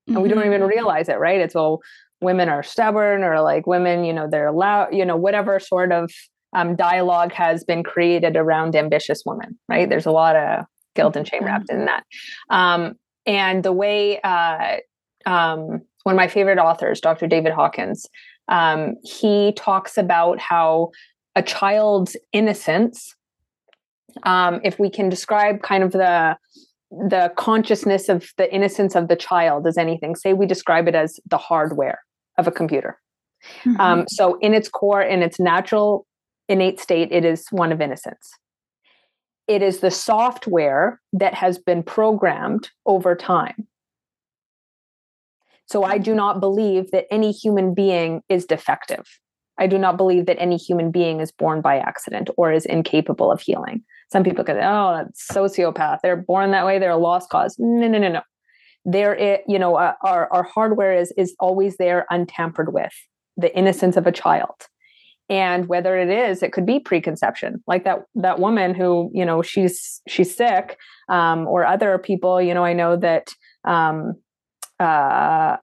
And mm-hmm. we don't even mm-hmm. realize it, right? It's well, women are stubborn or like women, you know, they're allowed, you know, whatever sort of um, dialogue has been created around ambitious women, right? There's a lot of guilt and shame wrapped in that. Um, and the way uh, um, one of my favorite authors, Dr. David Hawkins, um, he talks about how a child's innocence, um, if we can describe kind of the the consciousness of the innocence of the child as anything, say we describe it as the hardware of a computer. Mm-hmm. Um, so, in its core, in its natural innate state, it is one of innocence. It is the software that has been programmed over time so I do not believe that any human being is defective. I do not believe that any human being is born by accident or is incapable of healing. Some people say, oh, that's sociopath. They're born that way. They're a lost cause. No, no, no, no. There, you know, uh, our our hardware is is always there, untampered with. The innocence of a child, and whether it is, it could be preconception, like that that woman who, you know, she's she's sick, um, or other people. You know, I know that um, uh,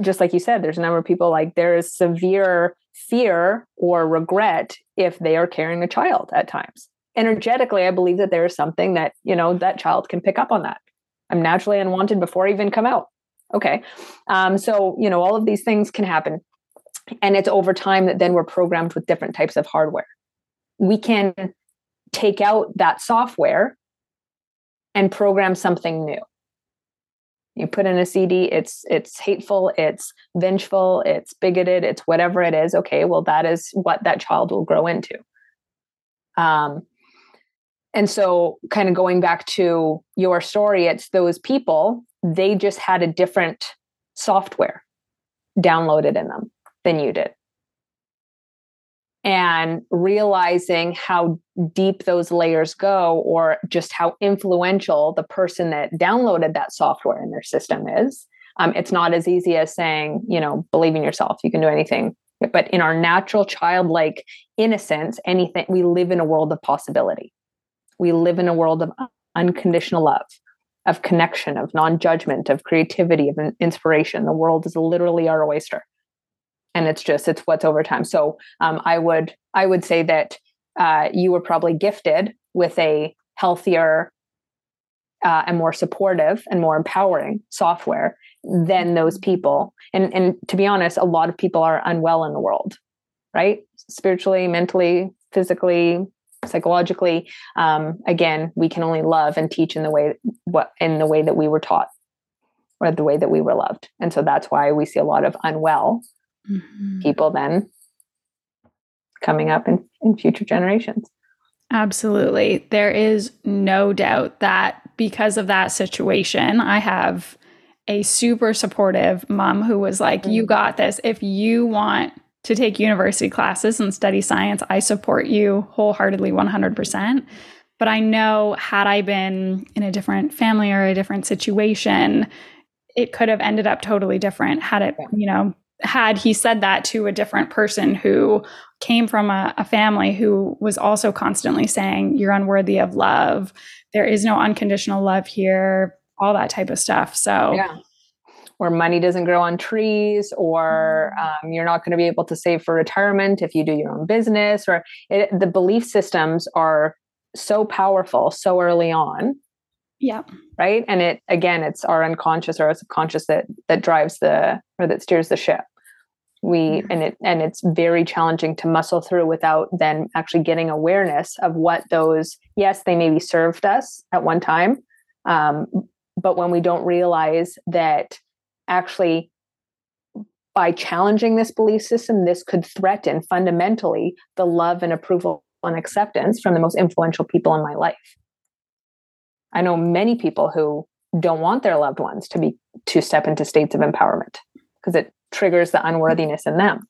just like you said, there's a number of people like there is severe fear or regret if they are carrying a child at times. Energetically, I believe that there is something that, you know, that child can pick up on that. I'm naturally unwanted before I even come out. Okay. Um, so, you know, all of these things can happen. And it's over time that then we're programmed with different types of hardware. We can take out that software and program something new you put in a cd it's it's hateful it's vengeful it's bigoted it's whatever it is okay well that is what that child will grow into. Um and so kind of going back to your story it's those people they just had a different software downloaded in them than you did and realizing how deep those layers go or just how influential the person that downloaded that software in their system is um, it's not as easy as saying you know believe in yourself you can do anything. But in our natural childlike innocence anything we live in a world of possibility. We live in a world of unconditional love of connection of non-judgment of creativity of inspiration. The world is literally our oyster and it's just it's what's over time. So um, i would i would say that uh, you were probably gifted with a healthier uh, and more supportive and more empowering software than those mm-hmm. people. And and to be honest a lot of people are unwell in the world right? Spiritually mentally physically psychologically um, again we can only love and teach in the way what in the way that we were taught or the way that we were loved. And so that's why we see a lot of unwell mm-hmm. people then coming up in, in future generations. Absolutely. There is no doubt that because of that situation, I have a super supportive mom who was like. You got this. If you want to take university classes and study science, I support you wholeheartedly 100%. But I know, had I been in a different family or a different situation, it could have ended up totally different had it, you know, had he said that to a different person who came from a, a, family who was also constantly saying, You're unworthy of love, there is no unconditional love here, all that type of stuff. So, yeah. Or money doesn't grow on trees, or mm-hmm. um, you're not going to be able to save for retirement if you do your own business, or it, the belief systems are so powerful so early on Yeah. Right. And it again, it's our unconscious or our subconscious that that drives the or that steers the ship. We mm-hmm. and it and it's very challenging to muscle through without then actually getting awareness of what those yes, they maybe served us at one time. Um, but when we don't realize that actually by challenging this belief system, this could threaten fundamentally the love and approval and acceptance from the most influential people in my life. I know many people who don't want their loved ones to be to step into states of empowerment because it triggers the unworthiness in them.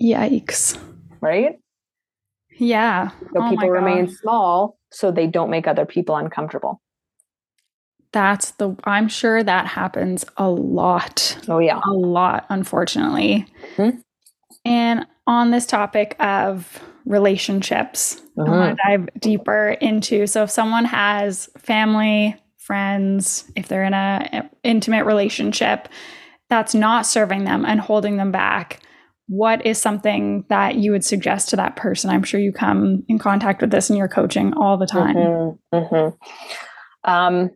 Yikes. Right? Yeah. So oh people remain small so they don't make other people uncomfortable. That's the I'm sure that happens a lot. Oh yeah. A lot unfortunately. Mm-hmm. And on this topic of relationships. Mm-hmm. I want to dive deeper into. So, if someone has family, friends, if they're in a intimate relationship that's not serving them and holding them back, what is something that you would suggest to that person? I'm sure you come in contact with this in your coaching all the time. Mm-hmm. Mm-hmm. Um,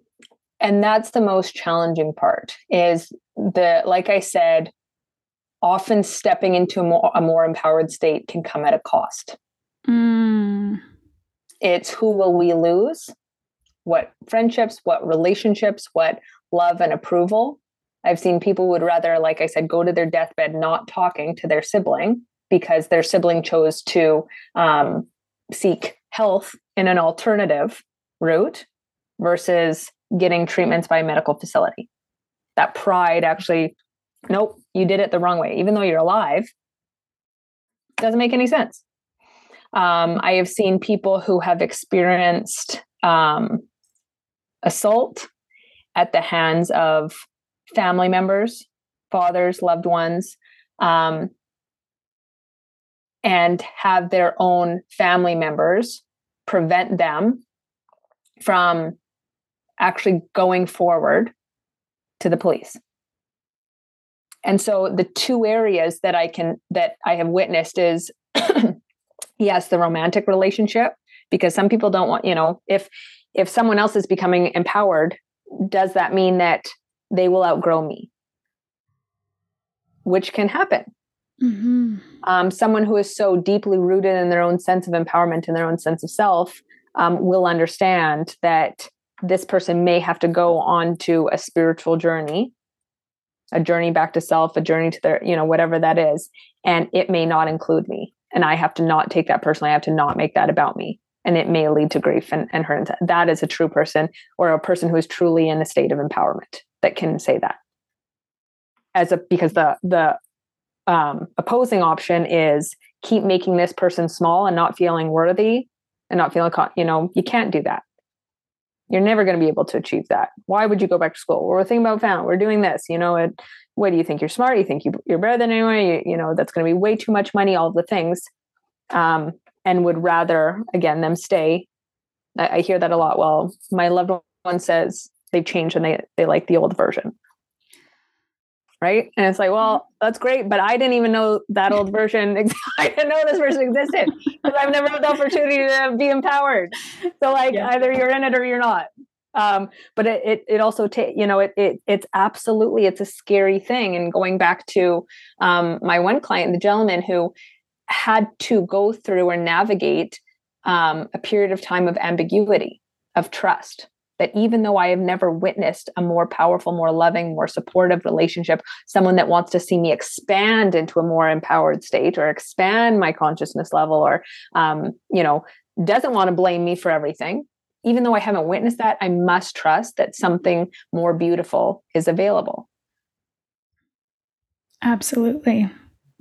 and that's the most challenging part. Is the like I said, often stepping into a more, a more empowered state can come at a cost. Mm. It's who will we lose? What friendships, what relationships, what love and approval. I've seen people would rather, like I said, go to their deathbed not talking to their sibling because their sibling chose to um, seek health in an alternative route versus getting treatments by a medical facility. That pride actually, nope, you did it the wrong way. Even though you're alive, doesn't make any sense. Um, I have seen people who have experienced um, assault at the hands of family members, fathers, loved ones, um, and have their own family members prevent them from actually going forward to the police. And so the two areas that I can that I have witnessed is yes the romantic relationship because some people don't want you know if if someone else is becoming empowered does that mean that they will outgrow me which can happen mm-hmm. um, someone who is so deeply rooted in their own sense of empowerment and their own sense of self um, will understand that this person may have to go on to a spiritual journey a journey back to self a journey to their you know whatever that is and it may not include me and I have to not take that personally. I have to not make that about me. And it may lead to grief and, and hurt. That is a true person or a person who is truly in a state of empowerment that can say that. As a because the the um, opposing option is keep making this person small and not feeling worthy and not feeling you know you can't do that. You're never going to be able to achieve that. Why would you go back to school? We're thinking about family we're doing this you know it what do you think? You're smart. You think you, are better than anyone. You, you know that's going to be way too much money all the things. Um, and would rather again them stay. I, I hear that a lot. Well my loved one says they've changed and they they like the old version. Right? And it's like well that's great but i didn't even know that old version i didn't know this version existed because i've never had the opportunity to be empowered. So like yeah. either you're in it or you're not. Um, but it, it, it also ta- you know it, it it's absolutely it's a scary thing. And going back to um, my one client the gentleman who had to go through or navigate um, a period of time of ambiguity of trust that even though i have never witnessed a more powerful more loving more supportive relationship someone that wants to see me expand into a more empowered state or expand my consciousness level or um, you know doesn't want to blame me for everything even though I haven't witnessed that, I must trust that something more beautiful is available. Absolutely.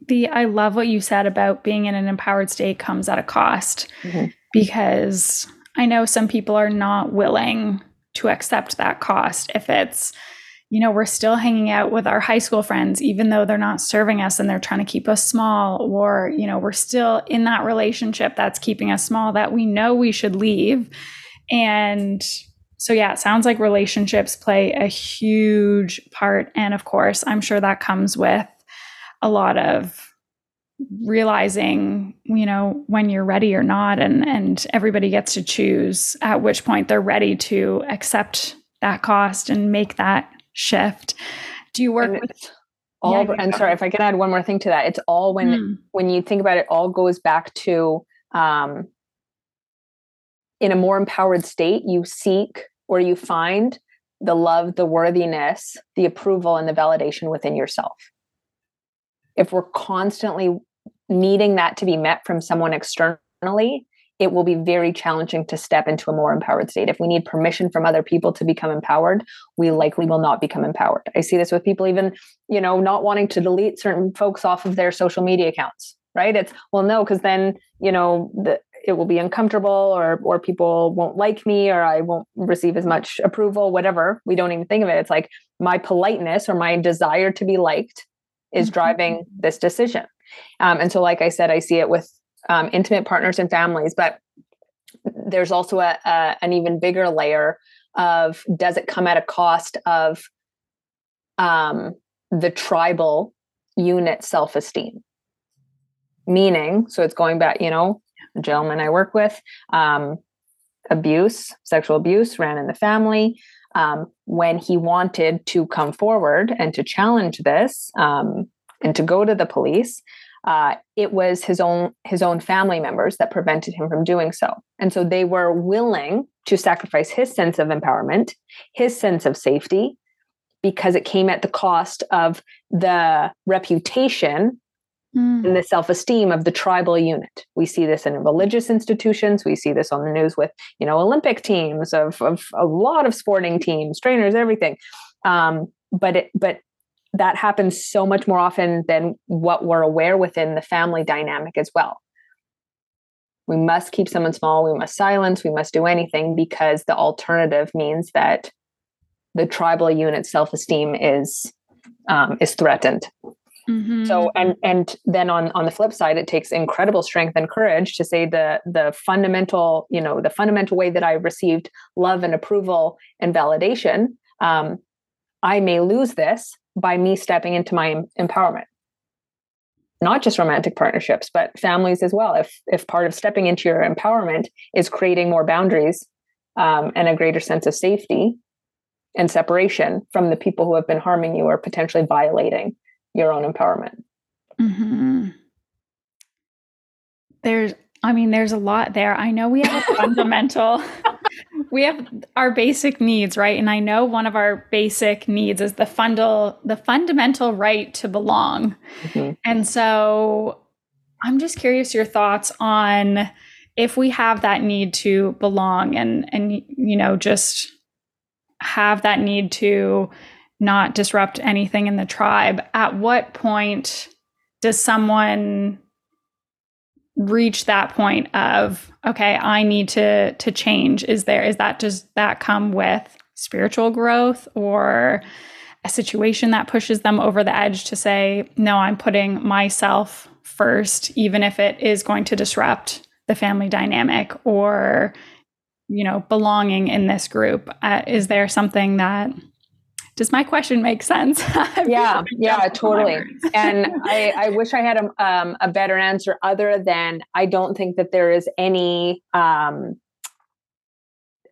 The I love what you said about being in an empowered state comes at a cost mm-hmm. because I know some people are not willing to accept that cost if it's you know, we're still hanging out with our high school friends, even though they're not serving us and they're trying to keep us small, or, you know, we're still in that relationship that's keeping us small that we know we should leave. And so, yeah, it sounds like relationships play a huge part. And of course, I'm sure that comes with a lot of realizing you know when you're ready or not and and everybody gets to choose at which point they're ready to accept that cost and make that shift. Do you work and with all yeah, and sorry if i can add one more thing to that it's all when mm. when you think about it all goes back to um in a more empowered state you seek or you find the love the worthiness the approval and the validation within yourself. If we're constantly needing that to be met from someone externally, it will be very challenging to step into a more empowered state. If we need permission from other people to become empowered, we likely will not become empowered. I see this with people even, you know, not wanting to delete certain folks off of their social media accounts, right? It's well, no, because then, you know, the, it will be uncomfortable or or people won't like me or I won't receive as much approval, whatever. We don't even think of it. It's like my politeness or my desire to be liked is mm-hmm. driving this decision. Um, and so, like I said, I see it with um, intimate partners and families, but there's also a, a, an even bigger layer of does it come at a cost of um, the tribal unit self esteem? Meaning, so it's going back, you know, the gentleman I work with, um, abuse, sexual abuse ran in the family. Um, when he wanted to come forward and to challenge this um, and to go to the police, uh, it was his own his own family members that prevented him from doing so. And so they were willing to sacrifice his sense of empowerment his sense of safety because it came at the cost of the reputation mm. and the self-esteem of the tribal unit. We see this in religious institutions. We see this on the news with you know olympic teams of, of a lot of sporting teams trainers everything. Um, but it but that happens so much more often than what we're aware within the family dynamic as well. We must keep someone small, we must silence, we must do anything because the alternative means that the tribal unit self-esteem is um, is threatened. Mm-hmm. So and and then on on the flip side, it takes incredible strength and courage to say the the fundamental you know the fundamental way that I received love and approval and validation. Um, I may lose this by me stepping into my empowerment. Not just romantic partnerships but families as well. If if part of stepping into your empowerment is creating more boundaries um, and a greater sense of safety and separation from the people who have been harming you or potentially violating your own empowerment. Mm-hmm. there's i mean there's a lot there. I know we have a fundamental we have our basic needs, right? And I know one of our basic needs is the fundal the fundamental right to belong. Mm-hmm. And so I'm just curious your thoughts on if we have that need to belong and and you know just have that need to not disrupt anything in the tribe, at what point does someone reach that point of okay i need to to change. Is there is that does that come with spiritual growth or a situation that pushes them over the edge to say no i'm putting myself first even if it is going to disrupt the family dynamic or you know belonging in this group? Uh, is there something that does my question make sense? yeah, yeah, totally. and I, I wish I had a, um, a better answer other than I don't think that there is any um,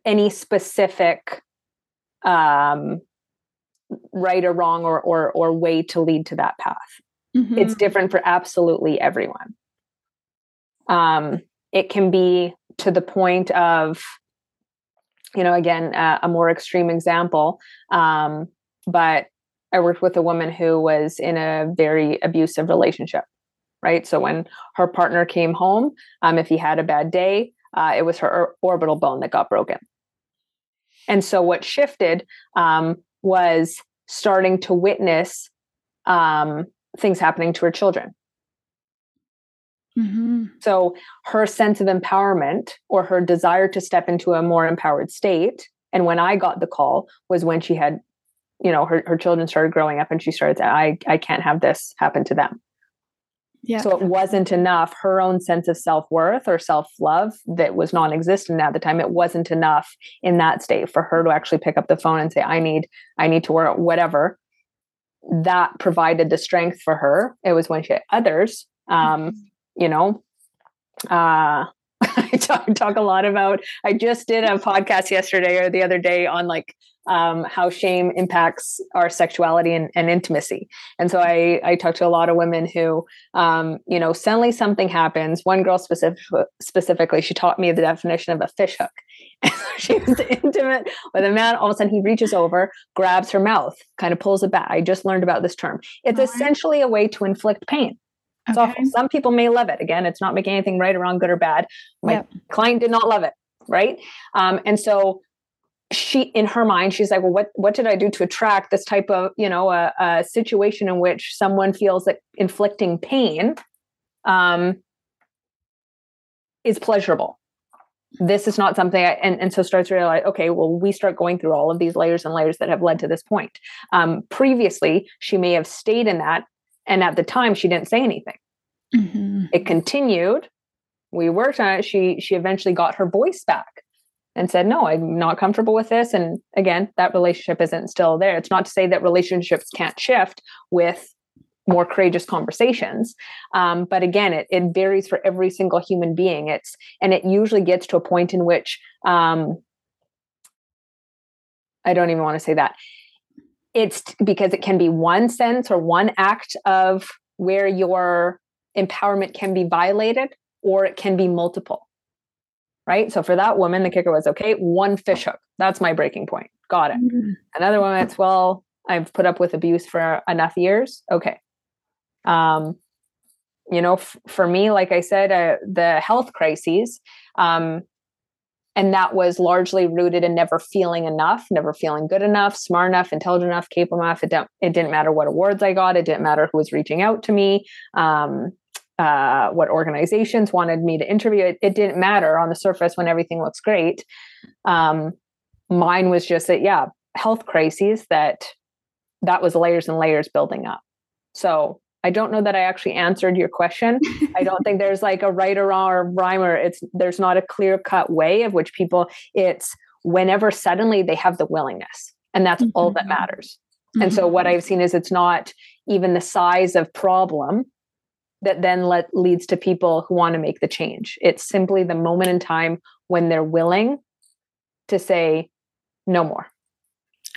any specific um, right or wrong or, or or way to lead to that path. Mm-hmm. It's different for absolutely everyone. Um, it can be to the point of you know again uh, a more extreme example um, but i worked with a woman who was in a very abusive relationship right so when her partner came home um, if he had a bad day uh, it was her orbital bone that got broken and so what shifted um, was starting to witness um, things happening to her children Mm-hmm. So her sense of empowerment or her desire to step into a more empowered state. And when I got the call was when she had, you know, her, her children started growing up and she started saying, I, I can't have this happen to them. Yeah. So it wasn't enough. Her own sense of self worth or self love that was non existent at the time, it wasn't enough in that state for her to actually pick up the phone and say, I need, I need to work, whatever. That provided the strength for her. It was when she had others Um, you know, uh, I talk, talk a lot about. I just did a podcast yesterday or the other day on like um, how shame impacts our sexuality and, and, intimacy. And so I, I talk to a lot of women who, um, you know, suddenly something happens. One girl specific, specifically, she taught me the definition of a fish hook. she was intimate with a man. All of a sudden, he reaches over, grabs her mouth, kind of pulls it back. I just learned about this term. It's essentially a way to inflict pain. Okay. So some people may love it. Again, it's not making anything right or wrong, good or bad. My yep. client did not love it, right? Um, and so she, in her mind, she's like, "Well, what what did I do to attract this type of you know a, a situation in which someone feels that inflicting pain um, is pleasurable?" This is not something, I, and and so starts to realize, okay, well, we start going through all of these layers and layers that have led to this point. Um, previously, she may have stayed in that and at the time, she didn't say anything. Mm-hmm. It continued. We worked on it. She she eventually got her voice back and said, "No, I'm not comfortable with this." And again, that relationship isn't still there. It's not to say that relationships can't shift with more courageous conversations um, but again it, it varies for every single human being it's and it usually gets to a point in which um, i don't even want to say that it's because it can be one sense or one act of where your empowerment can be violated or it can be multiple right? So for that woman the kicker was okay one fish hook. That's my breaking point. Got it. Mm-hmm. another one it's well i've put up with abuse for enough years. Okay. Um you know f- for me like i said uh, the health crises um and that was largely rooted in never feeling enough never feeling good enough smart enough intelligent enough capable enough. It, it didn't matter what awards i got. It didn't matter who was reaching out to me um, uh, what organizations wanted me to interview. It, it, didn't matter on the surface when everything looks great. Um, mine was just that yeah health crises that that was layers and layers building up. So I don't know that I actually answered your question. I don't think there's like a right or wrong or rhymer. It's there's not a clear cut way of which people. It's whenever suddenly they have the willingness, and that's mm-hmm. all that mm-hmm. matters. Mm-hmm. And so what mm-hmm. I've seen is it's not even the size of problem that then let, leads to people who want to make the change. It's simply the moment in time when they're willing to say no more.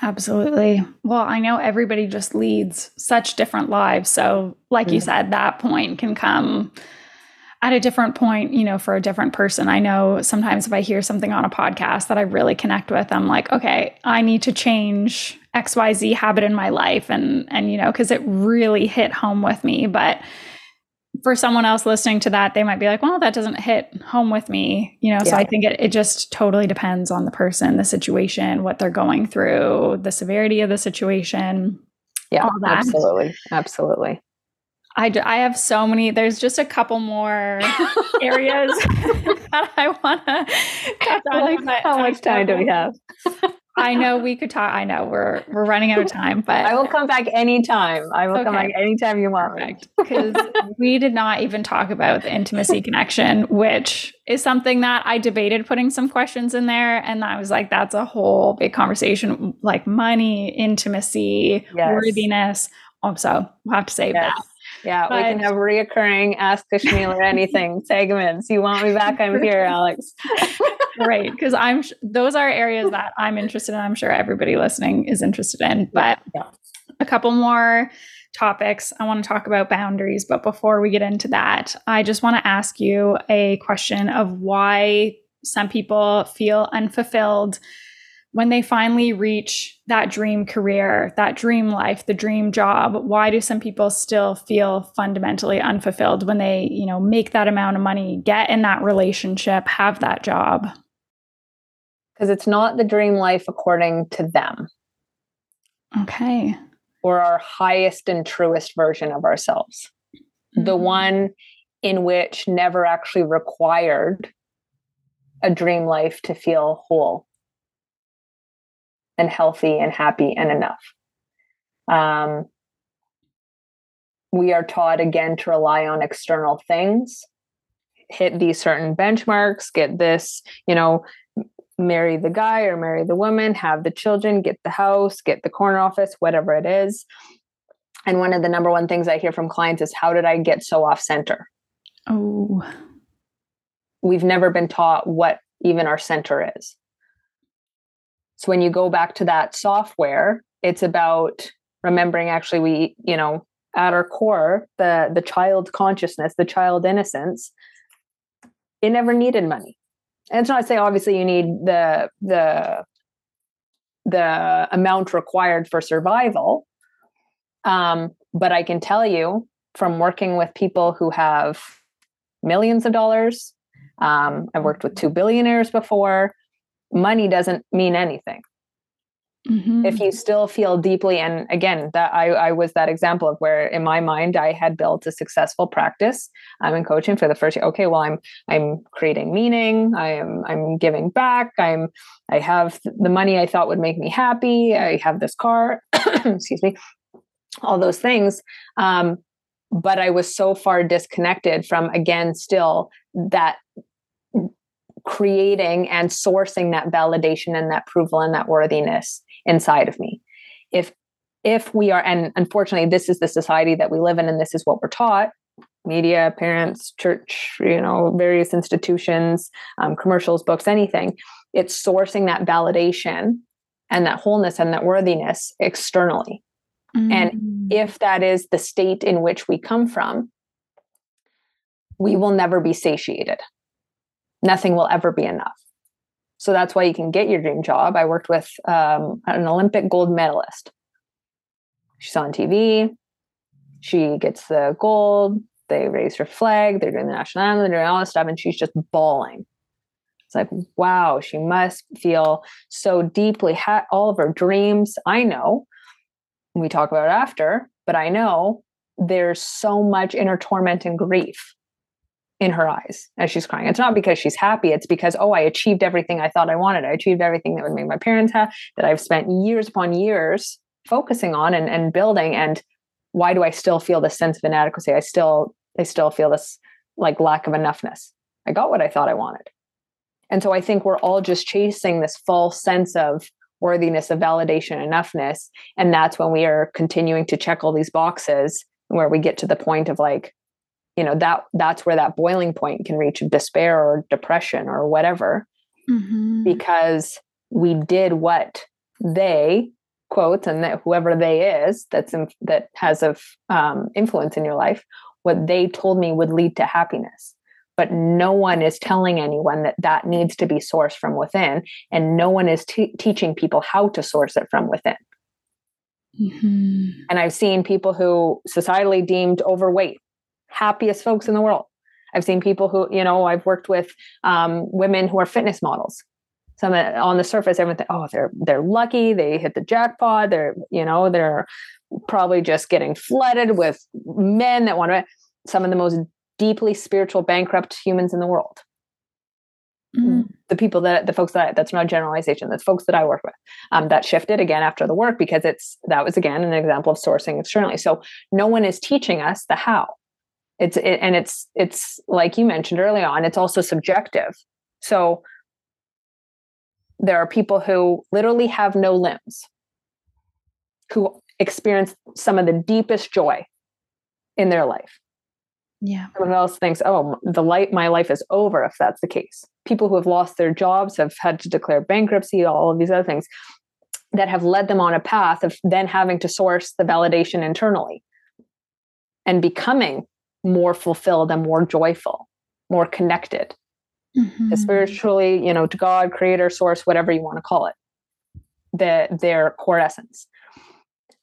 Absolutely. Well, I know everybody just leads such different lives. So, like mm-hmm. you said, that point can come at a different point, you know, for a different person. I know sometimes if I hear something on a podcast that I really connect with, I'm like, okay, I need to change XYZ habit in my life and and you know, cuz it really hit home with me, but for someone else listening to that, they might be like, well, that doesn't hit home with me. You know, yeah. so I think it, it just totally depends on the person, the situation, what they're going through, the severity of the situation. Yeah, absolutely. Absolutely. I, I have so many, there's just a couple more areas that I want to touch on. How much time do we have? I know we could talk. I know we're we're running out of time, but I will come back anytime. I will okay. come back anytime you want. Because we did not even talk about the intimacy connection, which is something that I debated putting some questions in there, and I was like, that's a whole big conversation, like money, intimacy, yes. worthiness. Oh, so we'll have to save yes. that. Yeah, but, we can have reoccurring Ask Kashmir or anything segments. You want me back? I'm here, Alex. right, because I'm those are areas that I'm interested in. I'm sure everybody listening is interested in. But yeah. a couple more topics. I want to talk about boundaries, but before we get into that, I just want to ask you a question of why some people feel unfulfilled when they finally reach that dream career, that dream life, the dream job, why do some people still feel fundamentally unfulfilled when they, you know, make that amount of money, get in that relationship, have that job? Because it's not the dream life according to them. Okay. Or our highest and truest version of ourselves. Mm-hmm. The one in which never actually required a dream life to feel whole and healthy and happy and enough. Um, we are taught again to rely on external things, hit these certain benchmarks, get this, you know, marry the guy or marry the woman, have the children, get the house, get the corner office, whatever it is. And one of the number one things I hear from clients is, How did I get so off center? Oh. We've never been taught what even our center is. So when you go back to that software, it's about remembering actually we, you know, at our core, the the child consciousness, the child innocence, it never needed money. And it's not to say obviously you need the the the amount required for survival. Um, but I can tell you from working with people who have millions of dollars, um, I've worked with two billionaires before. Money doesn't mean anything. Mm-hmm. If you still feel deeply, and again, that I, I was that example of where in my mind I had built a successful practice. I'm in coaching for the first year. Okay, well, I'm I'm creating meaning. I am I'm giving back. I'm I have the money I thought would make me happy. I have this car. excuse me. All those things. Um, but I was so far disconnected from again still that creating and sourcing that validation and that approval and that worthiness inside of me. If if we are and unfortunately this is the society that we live in and this is what we're taught. Media parents church you know various institutions um, commercials books anything. It's sourcing that validation and that wholeness and that worthiness externally. Mm. and if that is the state in which we come from we will never be satiated nothing will ever be enough so that's why you can get your dream job. I worked with um, an Olympic gold medalist. She's on TV. She gets the gold. They raise her flag. They're doing the national anthem. They're doing all this stuff, and she's just bawling. It's like, wow, she must feel so deeply. Ha- all of her dreams. I know. We talk about it after, but I know there's so much inner torment and grief in her eyes as she's crying. It's not because she's happy. It's because, oh, I achieved everything I thought I wanted. I achieved everything that would make my parents happy, that I've spent years upon years focusing on and, and building. And why do I still feel this sense of inadequacy? I still, I still feel this like lack of enoughness. I got what I thought I wanted. And so I think we're all just chasing this false sense of worthiness, of validation, enoughness. And that's when we are continuing to check all these boxes where we get to the point of like, you know that that's where that boiling point can reach despair or depression or whatever mm-hmm. because we did what they quote and that whoever they is that's in, that has of um, influence in your life what they told me would lead to happiness but no one is telling anyone that that needs to be sourced from within and no one is t- teaching people how to source it from within mm-hmm. and i've seen people who societally deemed overweight happiest folks in the world. I've seen people who, you know, I've worked with um, women who are fitness models. Some uh, on the surface, everything, oh, they're they're lucky, they hit the jackpot. They're, you know, they're probably just getting flooded with men that want to. Some of the most deeply spiritual, bankrupt humans in the world. Mm. The people that the folks that that's not a generalization. That's folks that I work with. Um, that shifted again after the work because it's that was again an example of sourcing externally. So no one is teaching us the how it's it, and it's it's like you mentioned early on it's also subjective. So there are people who literally have no limbs who experience some of the deepest joy in their life. Yeah. Someone else thinks oh the light my life is over if that's the case. People who have lost their jobs have had to declare bankruptcy all of these other things that have led them on a path of then having to source the validation internally and becoming more fulfilled and more joyful, more connected mm-hmm. spiritually, you know, to God, creator, source, whatever you want to call it, the, their core essence.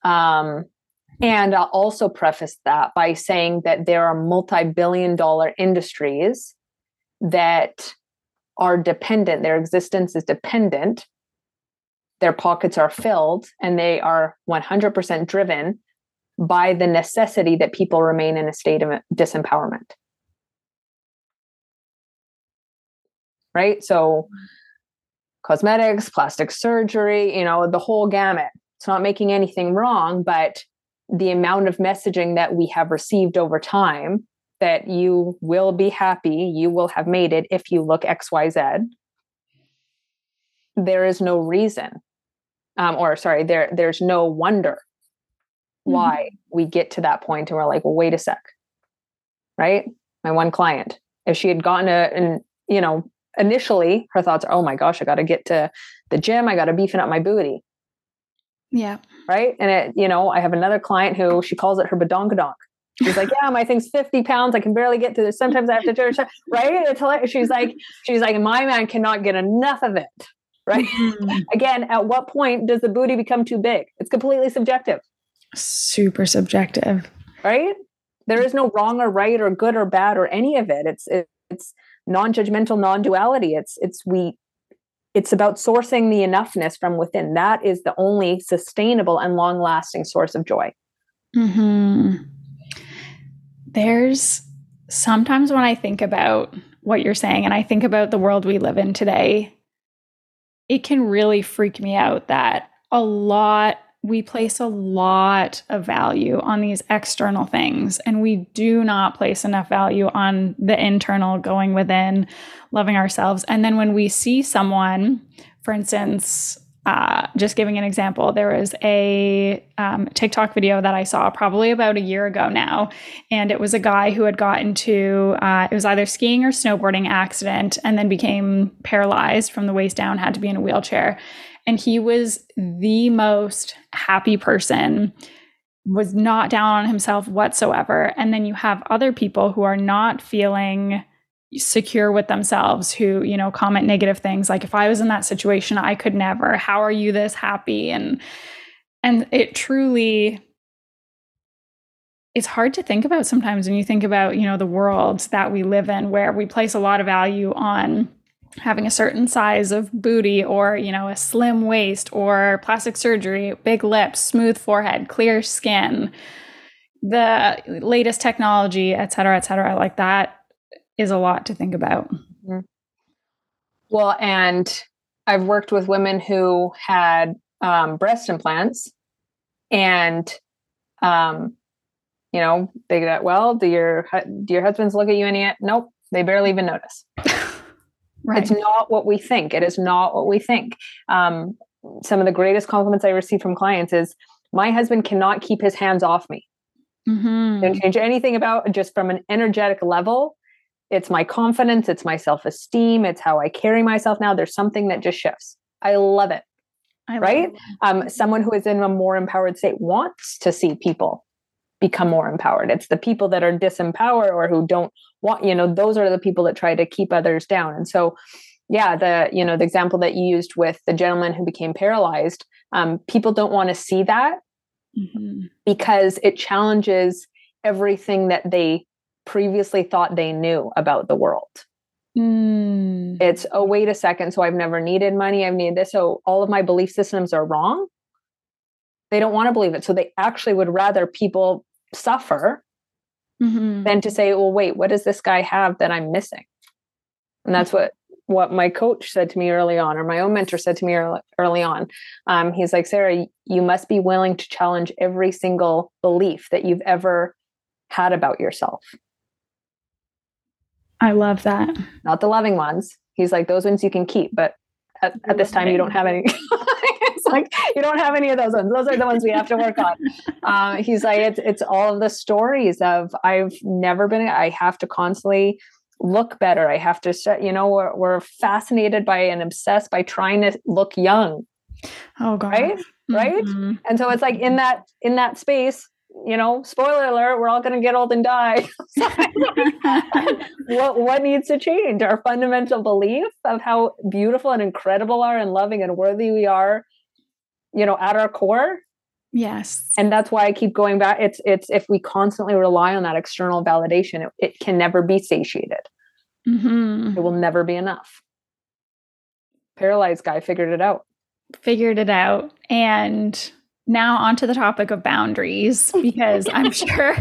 Um, and I'll also preface that by saying that there are multi billion dollar industries that are dependent, their existence is dependent, their pockets are filled, and they are 100% driven by the necessity that people remain in a state of disempowerment. Right? So, cosmetics, plastic surgery, you know, the whole gamut. It's not making anything wrong, but the amount of messaging that we have received over time that you will be happy, you will have made it if you look XYZ. There is no reason, um, or sorry, there there's no wonder why mm-hmm. we get to that point and we're like, well, wait a sec. Right? My one client, if she had gotten a, and you know, initially her thoughts are, oh my gosh, I got to get to the gym. I got to beefing up my booty. Yeah. Right. And it, you know, I have another client who she calls it her badonkadonk. She's like, yeah, my thing's 50 pounds. I can barely get to this. Sometimes I have to turn, right? It's hilarious. She's like, she's like, my man cannot get enough of it. Right. Mm-hmm. Again, at what point does the booty become too big? It's completely subjective. Super subjective. Right. There is no wrong or right or good or bad or any of it. It's, it's non-judgmental, non-duality. It's, it's, we, it's about sourcing the enoughness from within. That is the only sustainable and long lasting source of joy. Hmm. There's sometimes when I think about what you're saying and I think about the world we live in today, it can really freak me out that a lot we place a lot of value on these external things and we do not place enough value on the internal going within loving ourselves. And then when we see someone for instance uh, just giving an example, there was a um, TikTok video that I saw probably about a year ago now, and it was a guy who had gotten to uh, it was either skiing or snowboarding accident, and then became paralyzed from the waist down, had to be in a wheelchair, and he was the most happy person was not down on himself whatsoever. And then you have other people who are not feeling secure with themselves who you know comment negative things like if i was in that situation i could never. How are you this happy? And and it truly it's hard to think about sometimes when you think about you know the world that we live in where we place a lot of value on having a certain size of booty or you know a slim waist or plastic surgery big lips smooth forehead clear skin the latest technology et cetera et cetera like that is a lot to think about. Mm-hmm. Well, and I've worked with women who had um, breast implants, and um, you know, they get well. Do your do your husbands look at you any? Nope, they barely even notice. right. It's not what we think. It is not what we think. Um, some of the greatest compliments I receive from clients is, "My husband cannot keep his hands off me." Mm-hmm. Don't change anything about just from an energetic level it's my confidence, it's my self esteem, it's how I carry myself now. There's something that just shifts. I love it. I right? Love. Um, someone who is in a more empowered state wants to see people become more empowered. It's the people that are disempowered or who don't want, you know, those are the people that try to keep others down. And so, yeah, the, you know, the example that you used with the gentleman who became paralyzed, um, people don't want to see that mm-hmm. because it challenges everything that they previously thought they knew about the world. Mm. It's, oh, wait a second. So I've never needed money. I've needed this. So all of my belief systems are wrong. They don't want to believe it. So they actually would rather people suffer mm-hmm. than to say, well, wait, what does this guy have that I'm missing? And that's what what my coach said to me early on, or my own mentor said to me early, early on. Um, he's like, Sarah, you must be willing to challenge every single belief that you've ever had about yourself. I love that. Not the loving ones. He's like, those ones you can keep, but at, at this time, you don't have any. like, you don't have any of those ones. Those are the ones we have to work on. Uh, he's like, it's, it's all of the stories of, I've never been, I have to constantly look better. I have to, you know, we're, we're fascinated by and obsessed by trying to look young. Oh, God. Right. Right. Mm-hmm. And so it's like in that, in that space, you know, spoiler alert, we're all going to get old and die. what what needs to change? Our fundamental belief of how beautiful and incredible are and loving and worthy we are, you know, at our core. Yes. And that's why I keep going back. It's it's if we constantly rely on that external validation, it, it can never be satiated. Mm-hmm. It will never be enough. Paralyzed guy figured it out. Figured it out. And now onto the topic of boundaries because i'm sure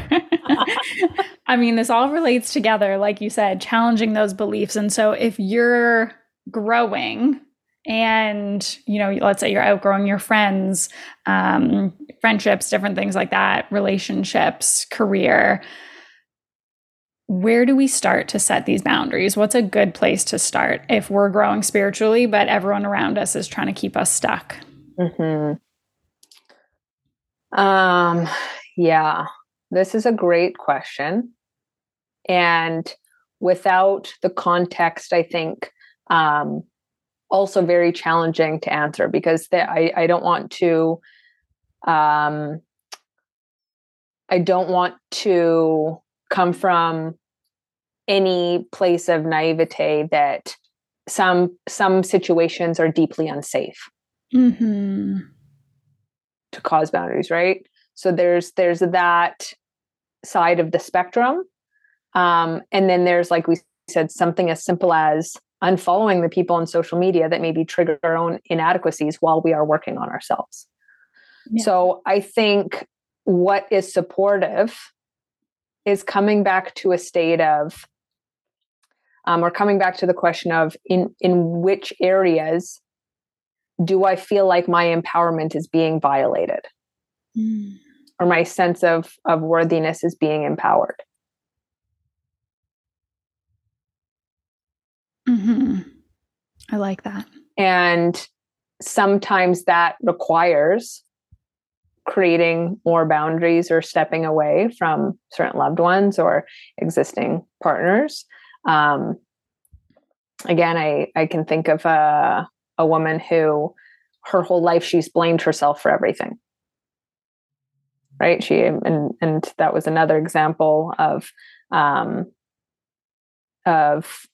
i mean this all relates together like you said challenging those beliefs and so if you're growing and you know let's say you're outgrowing your friends um, friendships different things like that relationships career. Where do we start to set these boundaries? What's a good place to start if we're growing spiritually but everyone around us is trying to keep us stuck? Mm-hmm. Um, yeah, this is a great question. And without the context, I think um, also very challenging to answer because the, I, I don't want to um, I don't want to come from any place of naivete that some some situations are deeply unsafe. Mm-hmm. to cause boundaries right? So there's there's that side of the spectrum. Um, and then there's like we said something as simple as unfollowing the people on social media that maybe trigger our own inadequacies while we are working on ourselves yeah. so i think what is supportive is coming back to a state of um, or coming back to the question of in in which areas do i feel like my empowerment is being violated mm. or my sense of of worthiness is being empowered mm-hmm. i like that and sometimes that requires creating more boundaries or stepping away from certain loved ones or existing partners. Um, again, I, I can think of a, a woman who her whole life she's blamed herself for everything. Right. She and and that was another example of um, of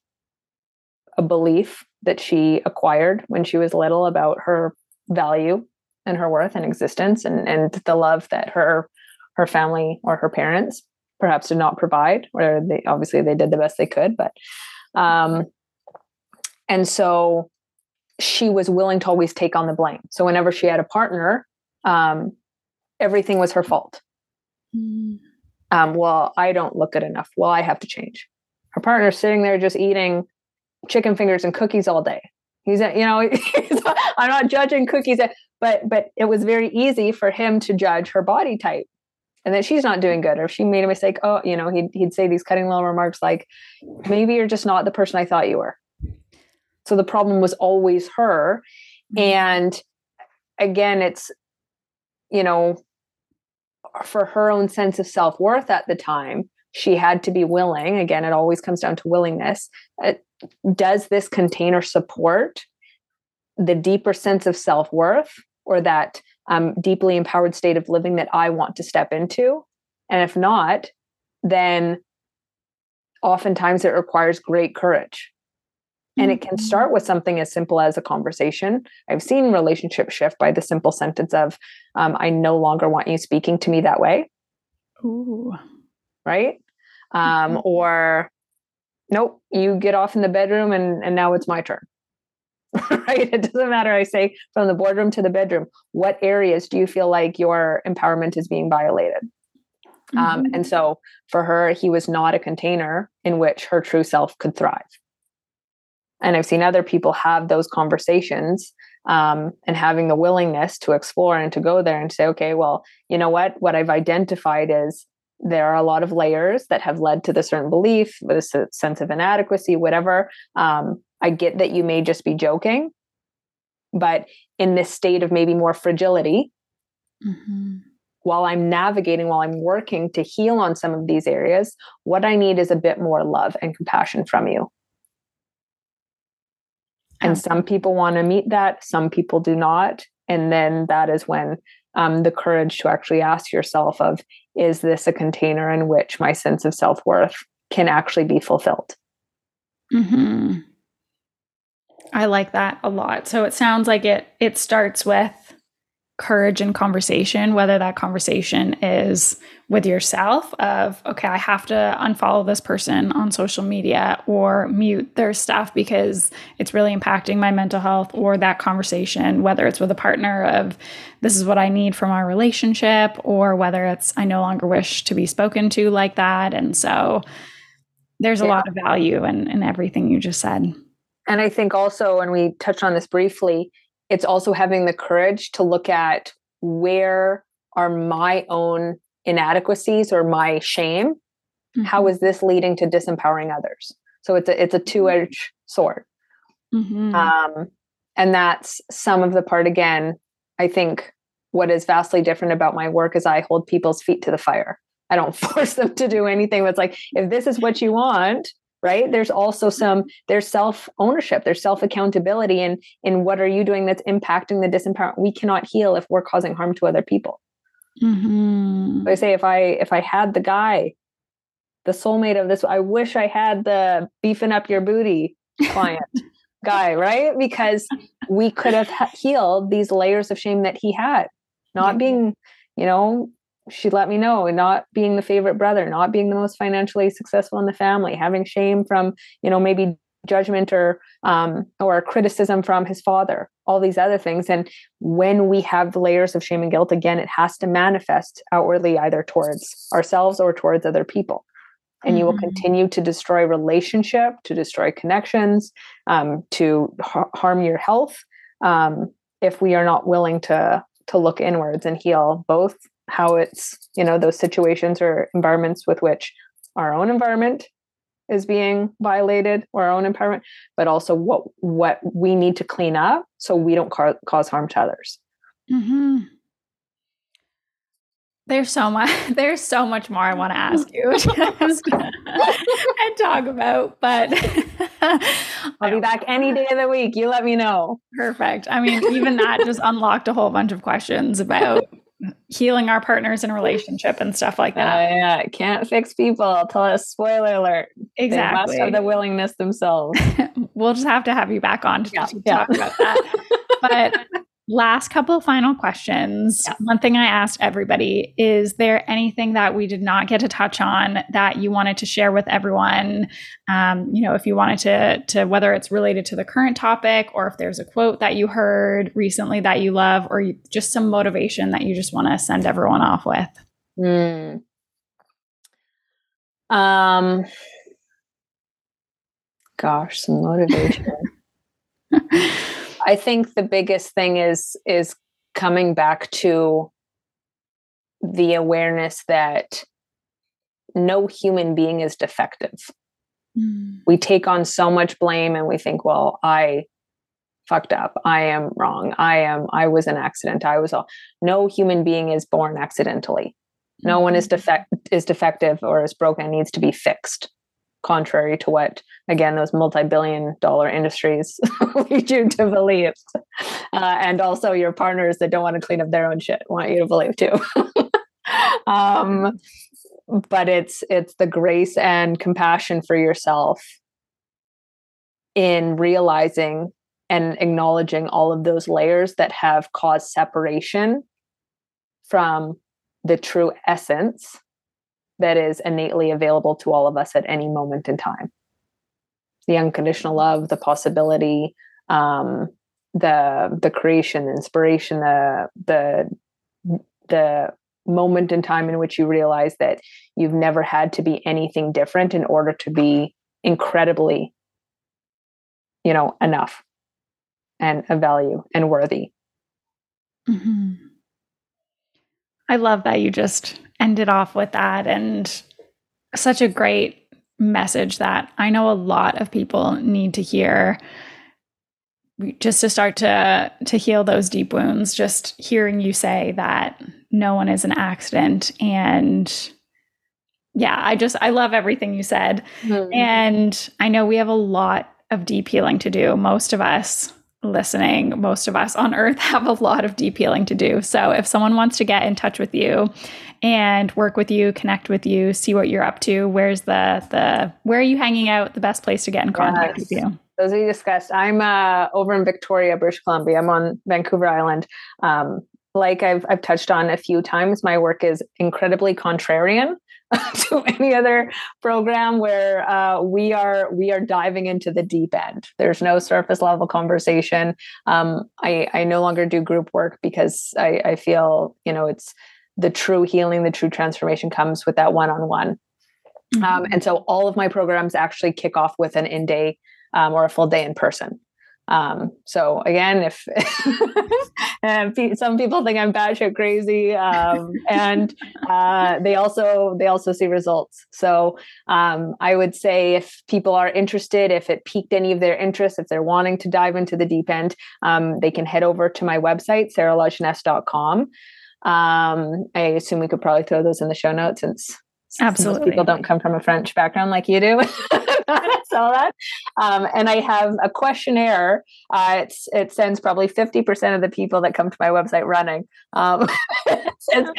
a belief that she acquired when she was little about her value and her worth and existence and and the love that her her family or her parents perhaps did not provide or they obviously they did the best they could but um and so she was willing to always take on the blame. So whenever she had a partner um everything was her fault. Mm. um well i don't look good enough. Well i have to change. Her partner's sitting there just eating chicken fingers and cookies all day. He's you know i'm not judging cookies but but it was very easy for him to judge her body type and that she's not doing good or if she made a mistake oh you know he'd, he'd say these cutting little remarks like maybe you're just not the person i thought you were. So the problem was always her. Mm-hmm. and again it's you know for her own sense of self-worth at the time she had to be willing. Again it always comes down to willingness. Uh, does this container support the deeper sense of self-worth or that um, deeply empowered state of living that I want to step into. And if not, then oftentimes it requires great courage. And it can start with something as simple as a conversation. I've seen relationships shift by the simple sentence of, um, I no longer want you speaking to me that way. Ooh. Right? Um, mm-hmm. or, nope, you get off in the bedroom and, and now it's my turn. right? It doesn't matter. I say from the boardroom to the bedroom, what areas do you feel like your empowerment is being violated? Um, mm-hmm. Um, and so for her, he was not a container in which her true self could thrive. And I've seen other people have those conversations um, and having the willingness to explore and to go there and say, okay, well, you know what? What I've identified is there are a lot of layers that have led to the certain belief, this sense of inadequacy, whatever. Um, I get that you may just be joking, but in this state of maybe more fragility, mm-hmm. while I'm navigating, while I'm working to heal on some of these areas, what I need is a bit more love and compassion from you. And some people want to meet that, some people do not. And then that is when um, the courage to actually ask yourself of, is this a container in which my sense of self-worth can actually be fulfilled? Mm-hmm. I like that a lot. So it sounds like it it starts with courage and conversation, whether that conversation is with yourself of, okay, I have to unfollow this person on social media or mute their stuff because it's really impacting my mental health, or that conversation, whether it's with a partner of this is what I need from our relationship, or whether it's I no longer wish to be spoken to like that. And so there's a lot of value in, in everything you just said. And I think also, and we touched on this briefly, it's also having the courage to look at where are my own inadequacies or my shame. Mm-hmm. How is this leading to disempowering others? So it's a it's a mm-hmm. two edged sword. Mm-hmm. Um, and that's some of the part again. I think what is vastly different about my work is I hold people's feet to the fire. I don't force them to do anything. It's like, if this is what you want, right? There's also some, there's self ownership, there's self accountability. And in what are you doing that's impacting the disempowerment? We cannot heal if we're causing harm to other people. Mm-hmm. I say, if I, if I had the guy, the soulmate of this, I wish I had the beefing up your booty client. guy, right? Because we could have healed these layers of shame that he had. Not being, you know, she let me know not being the favorite brother not being the most financially successful in the family having shame from you know maybe judgment or um, or criticism from his father all these other things and when we have the layers of shame and guilt again it has to manifest outwardly either towards ourselves or towards other people and you will mm-hmm. continue to destroy relationship to destroy connections um, to ha- harm your health um, if we are not willing to to look inwards and heal both how it's you know those situations or environments with which our own environment is being violated or our own empowerment but also what what we need to clean up so we don't ca- cause harm to others. Mm-hmm. there's so much there's so much more i want to ask you and talk about but i'll be back any day of the week. You let me know. Perfect. I mean even that just unlocked a whole bunch of questions about healing our partners in relationship and stuff like that. Uh, yeah, can't fix people. Tell us spoiler alert. Exactly. They must have the willingness themselves. we'll just have to have you back on to, yeah, to yeah. talk about that. but Last couple final questions. Yeah. One thing I asked everybody is there anything that we did not get to touch on that you wanted to share with everyone? Um, you know, if you wanted to, to whether it's related to the current topic or if there's a quote that you heard recently that you love or you, just some motivation that you just want to send everyone off with. Mm. Um, gosh, some motivation. I think the biggest thing is is coming back to the awareness that no human being is defective. Mm. We take on so much blame and we think, well, I fucked up. I am wrong. I am I was an accident. I was all no human being is born accidentally. No mm-hmm. one is mm-hmm. defect is defective or is broken needs to be fixed contrary to what again those multi-billion dollar industries lead you to believe. Uh, and also your partners that don't want to clean up their own shit want you to believe too. Um, but it's it's the grace and compassion for yourself in realizing and acknowledging all of those layers that have caused separation from the true essence that is innately available to all of us at any moment in time the unconditional love the possibility um, the the creation the inspiration the the the moment in time in which you realize that you've never had to be anything different in order to be incredibly you know enough and a value and worthy mm-hmm. i love that you just ended off with that. And such a great message that I know a lot of people need to hear just to start to to heal those deep wounds. Just hearing you say that no one is an accident. And yeah i just i love everything you said. Mm-hmm. and i know we have a lot of deep healing to do most of us listening, most of us on earth have a lot of deep healing to do. So if someone wants to get in touch with you and work with you, connect with you, see what you're up to, where's the the where are you hanging out? The best place to get in contact yes. with you. Those we discussed. I'm uh, over in Victoria, British Columbia. I'm on Vancouver Island. Um, like I've I've touched on a few times, my work is incredibly contrarian. to any other program where uh, we are we are diving into the deep end. There's no surface level conversation. Um, I I no longer do group work because I, I feel you know it's the true healing, the true transformation comes with that one on one. And so all of my programs actually kick off with an in day um, or a full day in person. Um, so again, if some people think I'm batshit crazy, um, and uh, they also they also see results. So um, I would say if people are interested, if it piqued any of their interest, if they're wanting to dive into the deep end, um, they can head over to my website saralajeunesse.com. Um, I assume we could probably throw those in the show notes since Absolutely. people don't come from a French background like you do. saw that. Um, and I have a questionnaire. Uh, it sends probably 50% of the people that come to my website running. Um, it's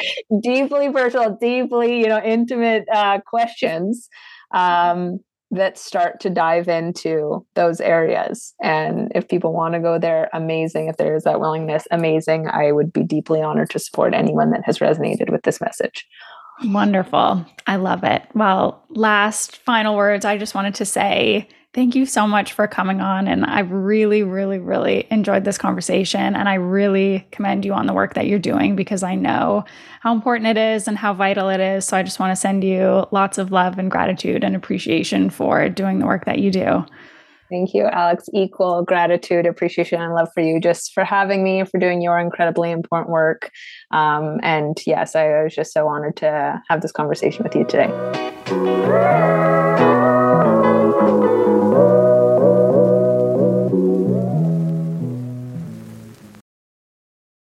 deeply personal, deeply, you know, intimate uh, questions um, that start to dive into those areas. And if people want to go there, amazing. If there is that willingness, amazing. I would be deeply honored to support anyone that has resonated with this message. Wonderful. I love it. Well, last final words. I just wanted to say thank you so much for coming on. And I really, really, really enjoyed this conversation. And I really commend you on the work that you're doing because I know how important it is and how vital it is. So I just want to send you lots of love and gratitude and appreciation for doing the work that you do. Thank you, Alex. Equal gratitude, appreciation, and love for you just for having me for doing your incredibly important work. Um, and yes, I was just so honored to have this conversation with you today.